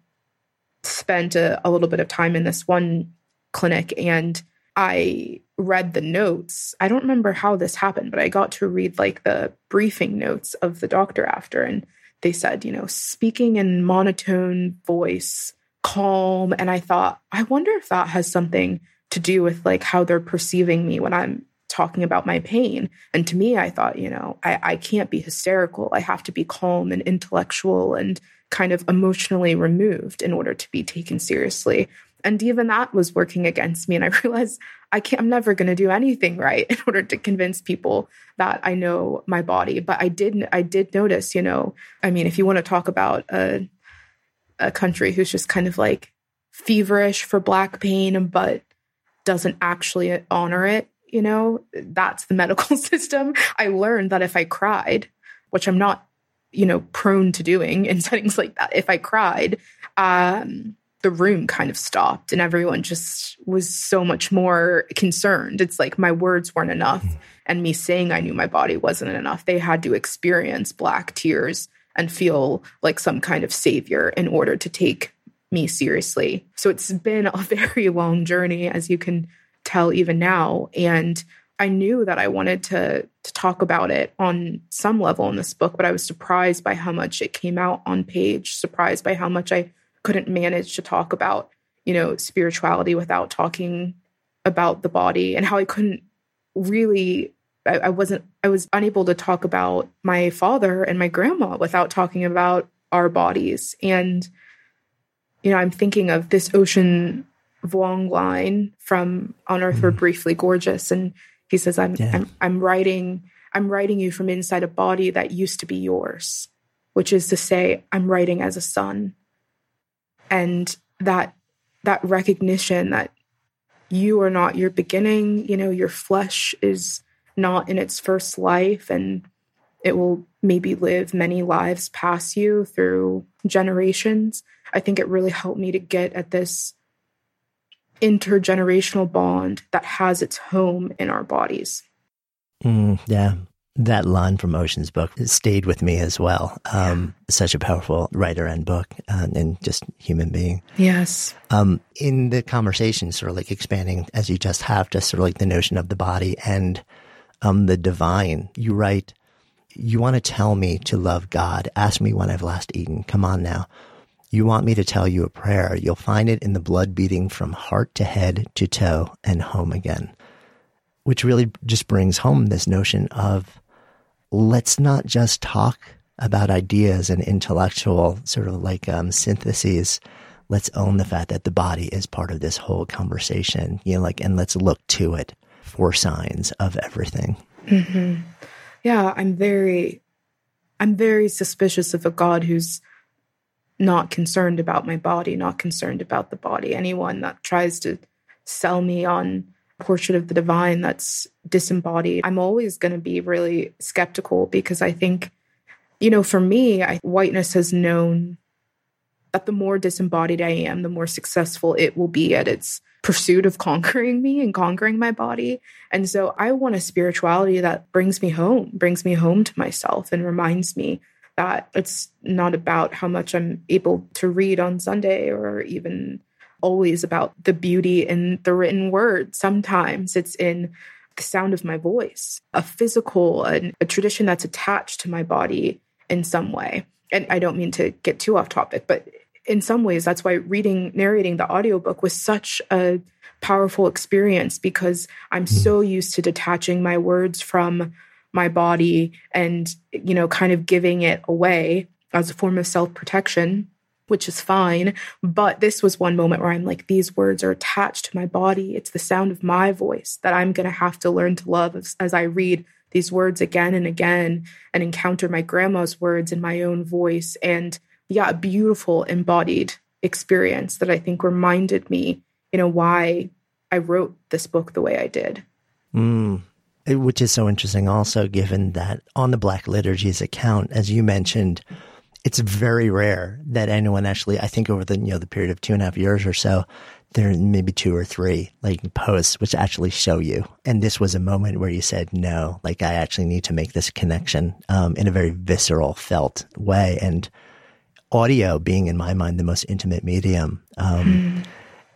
spent a, a little bit of time in this one clinic, and I read the notes. I don't remember how this happened, but I got to read like the briefing notes of the doctor after, and they said, you know, speaking in monotone voice, calm. And I thought, I wonder if that has something to do with like how they're perceiving me when I'm talking about my pain. And to me, I thought, you know, I, I can't be hysterical. I have to be calm and intellectual and kind of emotionally removed in order to be taken seriously. And even that was working against me. And I realized I can't, I'm never going to do anything right in order to convince people that I know my body. But I did, I did notice, you know, I mean, if you want to talk about a, a country who's just kind of like feverish for black pain, but doesn't actually honor it, you know, that's the medical system. I learned that if I cried, which I'm not, you know, prone to doing in settings like that, if I cried, um, the room kind of stopped and everyone just was so much more concerned. It's like my words weren't enough mm-hmm. and me saying I knew my body wasn't enough. They had to experience black tears and feel like some kind of savior in order to take me seriously. So it's been a very long journey, as you can tell even now. And I knew that I wanted to to talk about it on some level in this book, but I was surprised by how much it came out on page, surprised by how much I couldn't manage to talk about, you know, spirituality without talking about the body and how I couldn't really I, I wasn't I was unable to talk about my father and my grandma without talking about our bodies. And, you know, I'm thinking of this Ocean Vuong line from On Earth We're mm. Briefly Gorgeous. And he says, I'm, yeah. I'm, I'm writing, I'm writing you from inside a body that used to be yours, which is to say, I'm writing as a son. And that, that recognition that you are not your beginning, you know, your flesh is not in its first life and it will maybe live many lives past you through generations. I think it really helped me to get at this intergenerational bond that has its home in our bodies.
Mm, yeah. That line from Ocean's book stayed with me as well. Um, yeah. Such a powerful writer and book uh, and just human being.
Yes.
Um, in the conversation, sort of like expanding as you just have, just sort of like the notion of the body and um, the divine, you write, You want to tell me to love God. Ask me when I've last eaten. Come on now. You want me to tell you a prayer. You'll find it in the blood beating from heart to head to toe and home again, which really just brings home this notion of let's not just talk about ideas and intellectual sort of like um, syntheses. Let's own the fact that the body is part of this whole conversation, you know, like, and let's look to it for signs of everything.
Mm-hmm. Yeah, I'm very, I'm very suspicious of a God who's not concerned about my body, not concerned about the body. Anyone that tries to sell me on portrait of the divine that's disembodied, I'm always going to be really skeptical because I think you know, for me, I, whiteness has known that the more disembodied I am, the more successful it will be at its pursuit of conquering me and conquering my body. And so I want a spirituality that brings me home, brings me home to myself and reminds me that it's not about how much I'm able to read on Sunday or even always about the beauty in the written word. Sometimes it's in the sound of my voice, a physical, a, a tradition that's attached to my body in some way. And I don't mean to get too off topic, but in some ways, that's why reading, narrating the audiobook was such a powerful experience because I'm mm. so used to detaching my words from my body and, you know, kind of giving it away as a form of self protection, which is fine. But this was one moment where I'm like, these words are attached to my body. It's the sound of my voice that I'm going to have to learn to love as, as I read these words again and again and encounter my grandma's words in my own voice. And yeah, a beautiful embodied experience that I think reminded me, you know, why I wrote this book the way I did.
Mm. Which is so interesting, also, given that on the Black Liturgies account, as you mentioned, it's very rare that anyone actually, I think over the, you know, the period of two and a half years or so, there may be two or three like posts which actually show you. And this was a moment where you said, no, like I actually need to make this connection um, in a very visceral, felt way. And audio being in my mind the most intimate medium um, mm.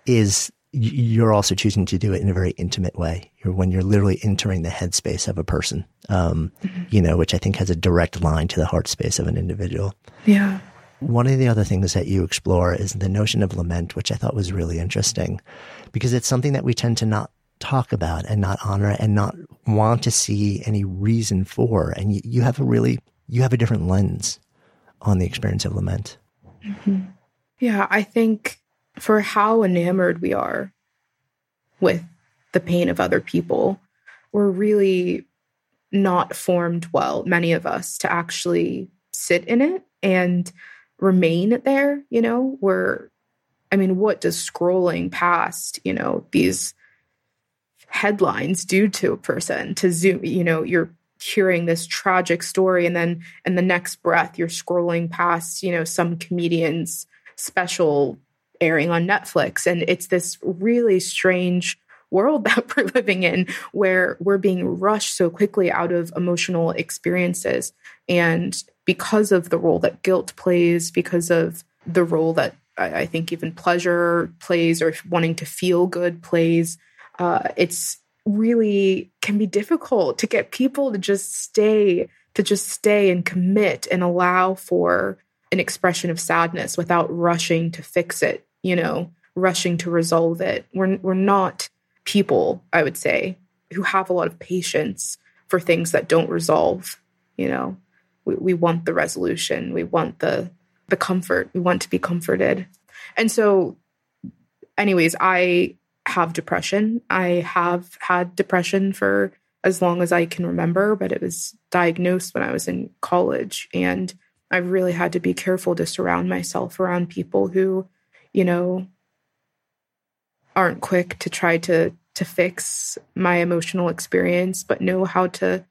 is you're also choosing to do it in a very intimate way. You're, when you're literally entering the headspace of a person, um, mm-hmm. you know, which I think has a direct line to the heart space of an individual.
Yeah.
One of the other things that you explore is the notion of lament, which I thought was really interesting because it's something that we tend to not talk about and not honor and not want to see any reason for. And you, you have a really, you have a different lens on the experience of lament.
Mm-hmm. Yeah, I think for how enamored we are with the pain of other people, we're really not formed well, many of us, to actually sit in it and remain there. You know, we're, I mean, what does scrolling past, you know, these headlines do to a person to zoom, you know, you're hearing this tragic story and then in the next breath you're scrolling past you know some comedian's special airing on netflix. And it's this really strange world that we're living in where we're being rushed so quickly out of emotional experiences. And because of the role that guilt plays because of the role that i, think even pleasure plays or wanting to feel good plays uh, it's really can be difficult to get people to just stay to just stay and commit and allow for an expression of sadness without rushing to fix it you know rushing to resolve it we're we're not people i would say who have a lot of patience for things that don't resolve you know we, we want the resolution we want the the comfort we want to be comforted and so anyways i have depression. I have had depression for as long as I can remember, but it was diagnosed when I was in college. And I really had to be careful to surround myself around people who, you know, aren't quick to try to to fix my emotional experience, but know how to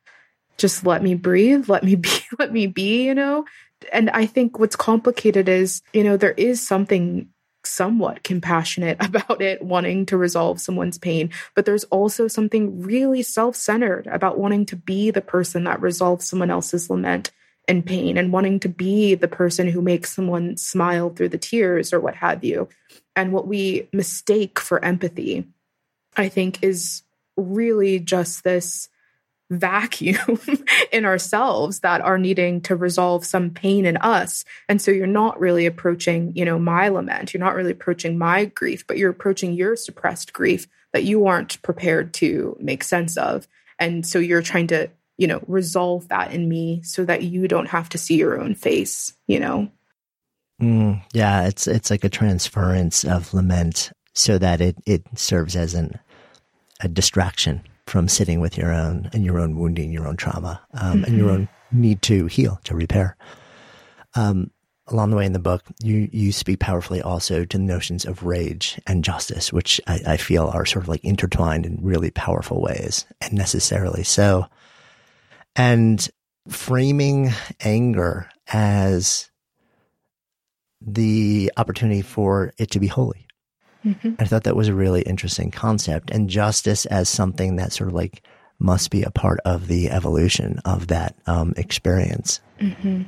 just let me breathe, let me be, let me be, you know? And I think what's complicated is, you know, there is something somewhat compassionate about it, wanting to resolve someone's pain. But there's also something really self centered about wanting to be the person that resolves someone else's lament and pain and wanting to be the person who makes someone smile through the tears or what have you. And what we mistake for empathy, I think, is really just this vacuum in ourselves that are needing to resolve some pain in us. And so you're not really approaching you know my lament. You're not really approaching my grief but you're approaching your suppressed grief that you aren't prepared to make sense of. And so you're trying to you know resolve that in me so that you don't have to see your own face you know
mm, yeah it's it's like a transference of lament so that it it serves as an a distraction from sitting with your own and your own wounding, your own trauma, um, mm-hmm. and your own need to heal, to repair. Um, along the way in the book, you you speak powerfully also to the notions of rage and justice, which I, I feel are sort of like intertwined in really powerful ways, and necessarily so. And framing anger as the opportunity for it to be holy. Mm-hmm. I thought that was a really interesting concept and justice as something that sort of like must be a part of the evolution of that um, experience.
Mm-hmm.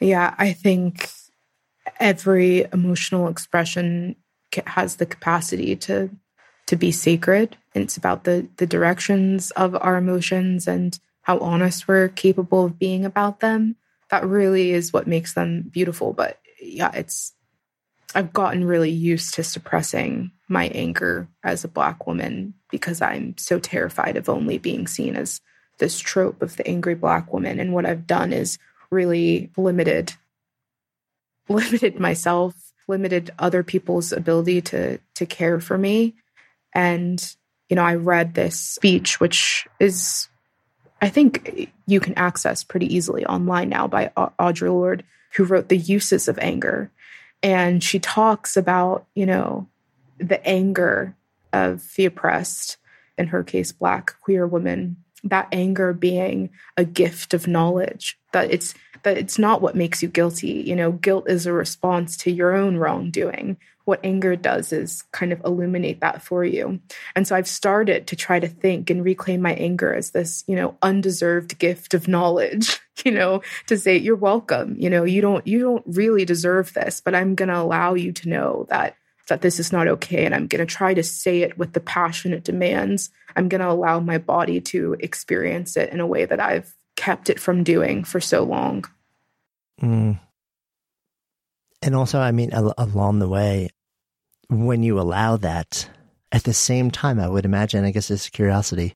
Yeah, I think every emotional expression has the capacity to to be sacred. And it's about the the directions of our emotions and how honest we're capable of being about them. That really is what makes them beautiful. But yeah, it's I've gotten really used to suppressing my anger as a black woman because I'm so terrified of only being seen as this trope of the angry black woman. And what I've done is really limited limited myself, limited other people's ability to to care for me. And you know, I read this speech which is I think you can access pretty easily online now by Audre Lorde who wrote The Uses of Anger. And she talks about, you know, the anger of the oppressed, in her case, Black queer women, that anger being a gift of knowledge, that it's that it's not what makes you guilty. You know, guilt is a response to your own wrongdoing what anger does is kind of illuminate that for you. And so I've started to try to think and reclaim my anger as this, you know, undeserved gift of knowledge, you know, to say you're welcome, you know, you don't you don't really deserve this, but I'm going to allow you to know that that this is not okay and I'm going to try to say it with the passion it demands. I'm going to allow my body to experience it in a way that I've kept it from doing for so long.
Mm. And also, I mean, al- along the way, when you allow that, at the same time, I would imagine, I guess it's curiosity,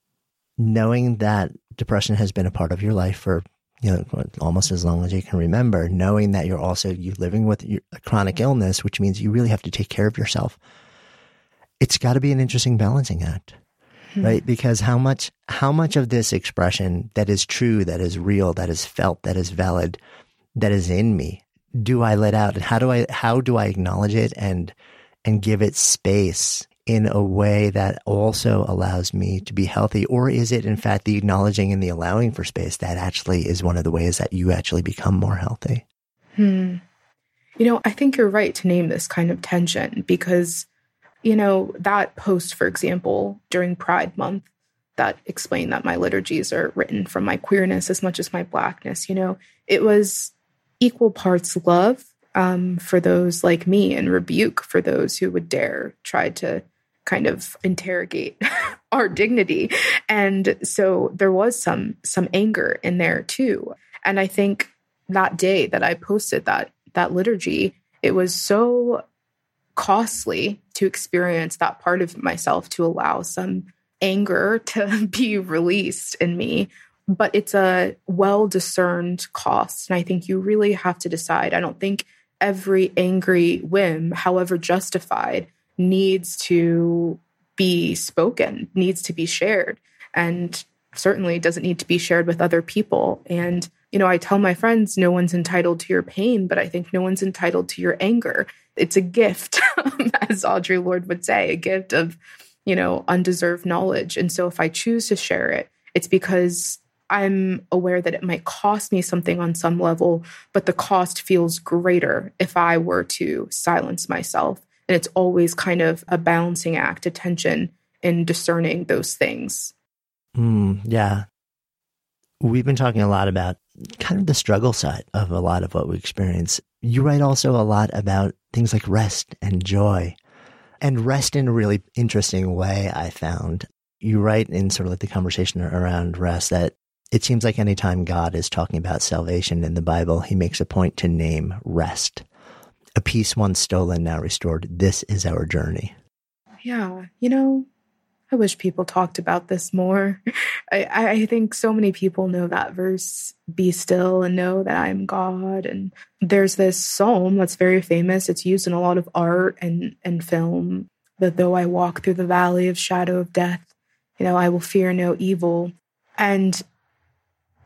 knowing that depression has been a part of your life for you know almost as long as you can remember, knowing that you're also you living with a chronic illness, which means you really have to take care of yourself. It's got to be an interesting balancing act, hmm. right? Because how much how much of this expression that is true, that is real, that is felt, that is valid, that is in me do I let out and how do I how do I acknowledge it and and give it space in a way that also allows me to be healthy? Or is it in fact the acknowledging and the allowing for space that actually is one of the ways that you actually become more healthy?
Hmm. You know i think you're right to name this kind of tension because you know that post for example during pride month that explained that my liturgies are written from my queerness as much as my blackness you know it was equal parts love um, for those like me and rebuke for those who would dare try to kind of interrogate our dignity and so there was some some anger in there too and i think that day that i posted that that liturgy it was so costly to experience that part of myself to allow some anger to be released in me but it's a well discerned cost. And I think you really have to decide. I don't think every angry whim, however justified, needs to be spoken, needs to be shared, and certainly doesn't need to be shared with other people. And, you know, I tell my friends, no one's entitled to your pain, but I think no one's entitled to your anger. It's a gift, as Audre Lorde would say, a gift of, you know, undeserved knowledge. And so if I choose to share it, it's because I'm aware that it might cost me something on some level, but the cost feels greater if I were to silence myself. And it's always kind of a balancing act, attention in discerning those things.
Mm, yeah. We've been talking a lot about kind of the struggle side of a lot of what we experience. You write also a lot about things like rest and joy, and rest in a really interesting way, I found. You write in sort of like the conversation around rest that it seems like anytime God is talking about salvation in the Bible, he makes a point to name rest. A piece once stolen, now restored. This is our journey.
Yeah. You know, I wish people talked about this more. I, I think so many people know that verse, be still and know that I am God. And there's this psalm that's very famous. It's used in a lot of art and, and film that though I walk through the valley of shadow of death, you know, I will fear no evil. And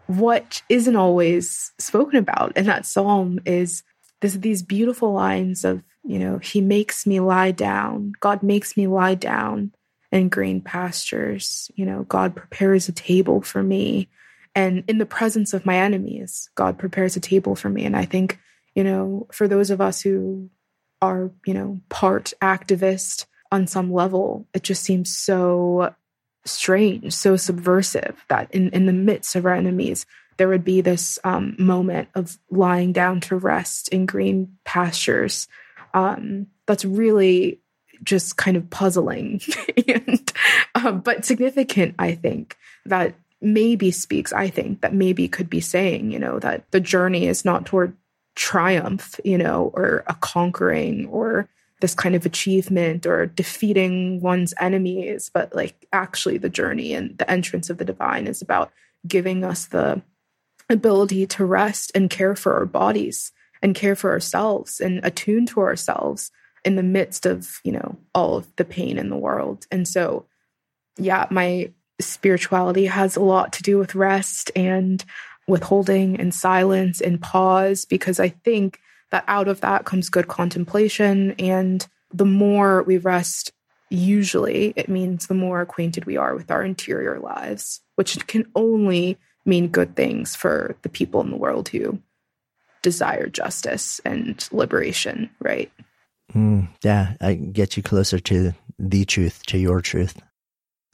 what isn't always spoken about in that psalm is these beautiful lines of, you know, He makes me lie down. God makes me lie down in green pastures. You know, God prepares a table for me And in the presence of my enemies, God prepares a table for me. And I think, you know, for those of us who are, you know, part activist on some level, it just seems so strange, so subversive that in, in the midst of our enemies, there would be this um, moment of lying down to rest in green pastures. Um, that's really just kind of puzzling and um, but significant i think that maybe speaks i think that maybe could be saying you know that the journey is not toward triumph you know or a conquering or this kind of achievement or defeating one's enemies but like actually the journey and the entrance of the divine is about giving us the ability to rest and care for our bodies and care for ourselves and attune to ourselves in the midst of, you know, all of the pain in the world. And so, yeah, my spirituality has a lot to do with rest and withholding and silence and pause, because I think that out of that comes good contemplation. And the more we rest, usually it means the more acquainted we are with our interior lives, which can only mean good things for the people in the world who desire justice and liberation, right?
Mm, yeah, I get you closer to the truth, to your truth.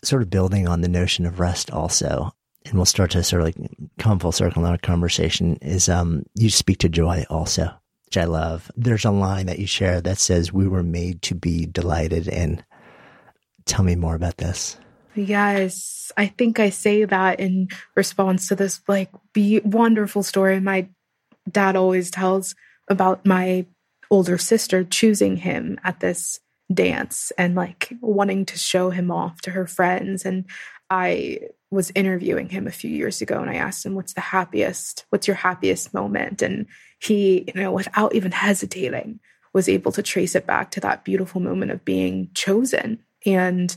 Sort of building on the notion of rest also, and we'll start to sort of like come full circle in our conversation, is um you speak to joy also, which I love. There's a line that you share that says, We were made to be delighted in. Tell me more about this.
Yes, I think I say that in response to this like be wonderful story my dad always tells about my older sister choosing him at this dance and like wanting to show him off to her friends. And I was interviewing him a few years ago and I asked him what's the happiest what's your happiest moment? And he you know without even hesitating was able to trace it back to that beautiful moment of being chosen. And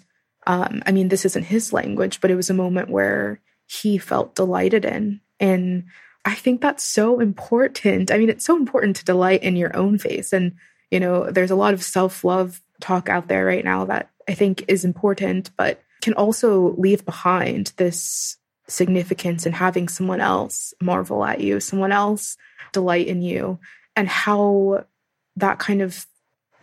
um, I mean this isn't his language but it was a moment where he felt delighted in and I think that's so important. I mean, it's so important to delight in your own face. And, you know, there's a lot of self love talk out there right now that I think is important, but can also leave behind this significance in having someone else marvel at you, someone else delight in you, and how that kind of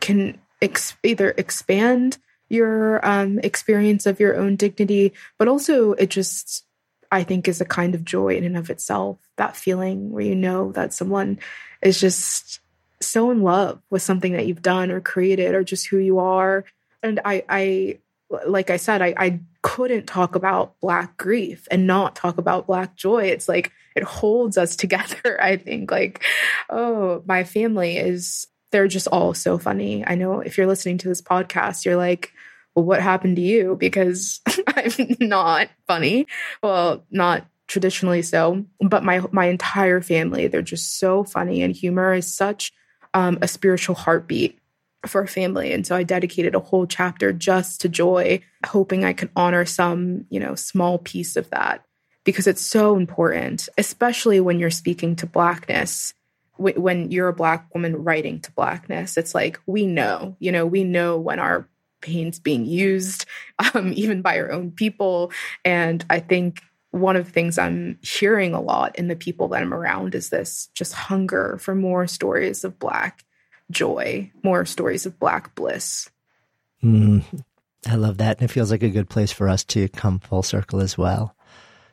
can ex- either expand your um, experience of your own dignity, but also it just I think is a kind of joy in and of itself. That feeling where you know that someone is just so in love with something that you've done or created or just who you are. And I, I like I said, I, I couldn't talk about Black grief and not talk about Black joy. It's like it holds us together. I think, like, oh, my family is, they're just all so funny. I know if you're listening to this podcast, you're like, well, what happened to you? Because I'm not funny. Well, not traditionally so, but my my entire family, they're just so funny and humor is such um, a spiritual heartbeat for a family. And so I dedicated a whole chapter just to joy, hoping I could honor some, you know, small piece of that because it's so important, especially when you're speaking to blackness when you're a black woman writing to blackness it's like we know you know we know when our pain's being used, um, even by our own people. And I think one of the things I'm hearing a lot in the people that I'm around is this just hunger for more stories of Black joy, more stories of Black bliss.
Mm, I love that. And it feels like a good place for us to come full circle as well.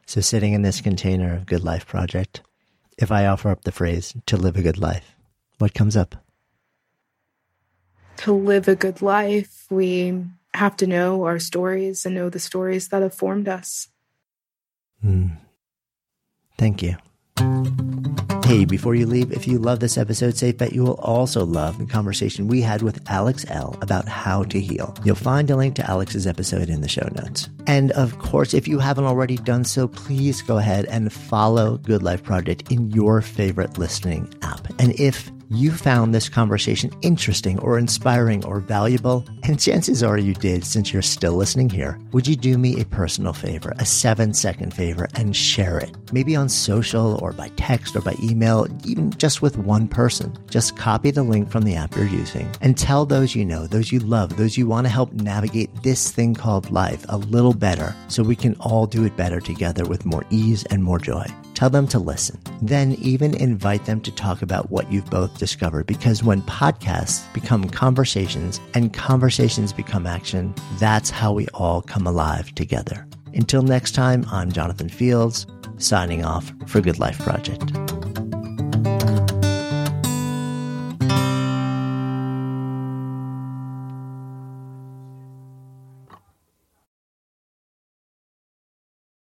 So, sitting in this container of Good Life Project, if I offer up the phrase to live a good life, what comes up?
to live a good life, we have to know our stories and know the stories that have formed us.
Mm. Thank you. Hey, before you leave, if you love this episode, safe bet you will also love the conversation we had with Alex Elle about how to heal. You'll find a link to Alex's episode in the show notes. And of course, if you haven't already done so, please go ahead and follow Good Life Project in your favorite listening app. And if you found this conversation interesting or inspiring or valuable, and chances are you did since you're still listening here, would you do me a personal favor, a seven second favor, and share it? Maybe on social or by text or by email, even just with one person. Just copy the link from the app you're using and tell those you know, those you love, those you want to help navigate this thing called life a little better so we can all do it better together with more ease and more joy. Tell them to listen. Then even invite them to talk about what you've both discovered because when podcasts become conversations and conversations become action, that's how we all come alive together. Until next time, I'm Jonathan Fields, signing off for Good Life Project.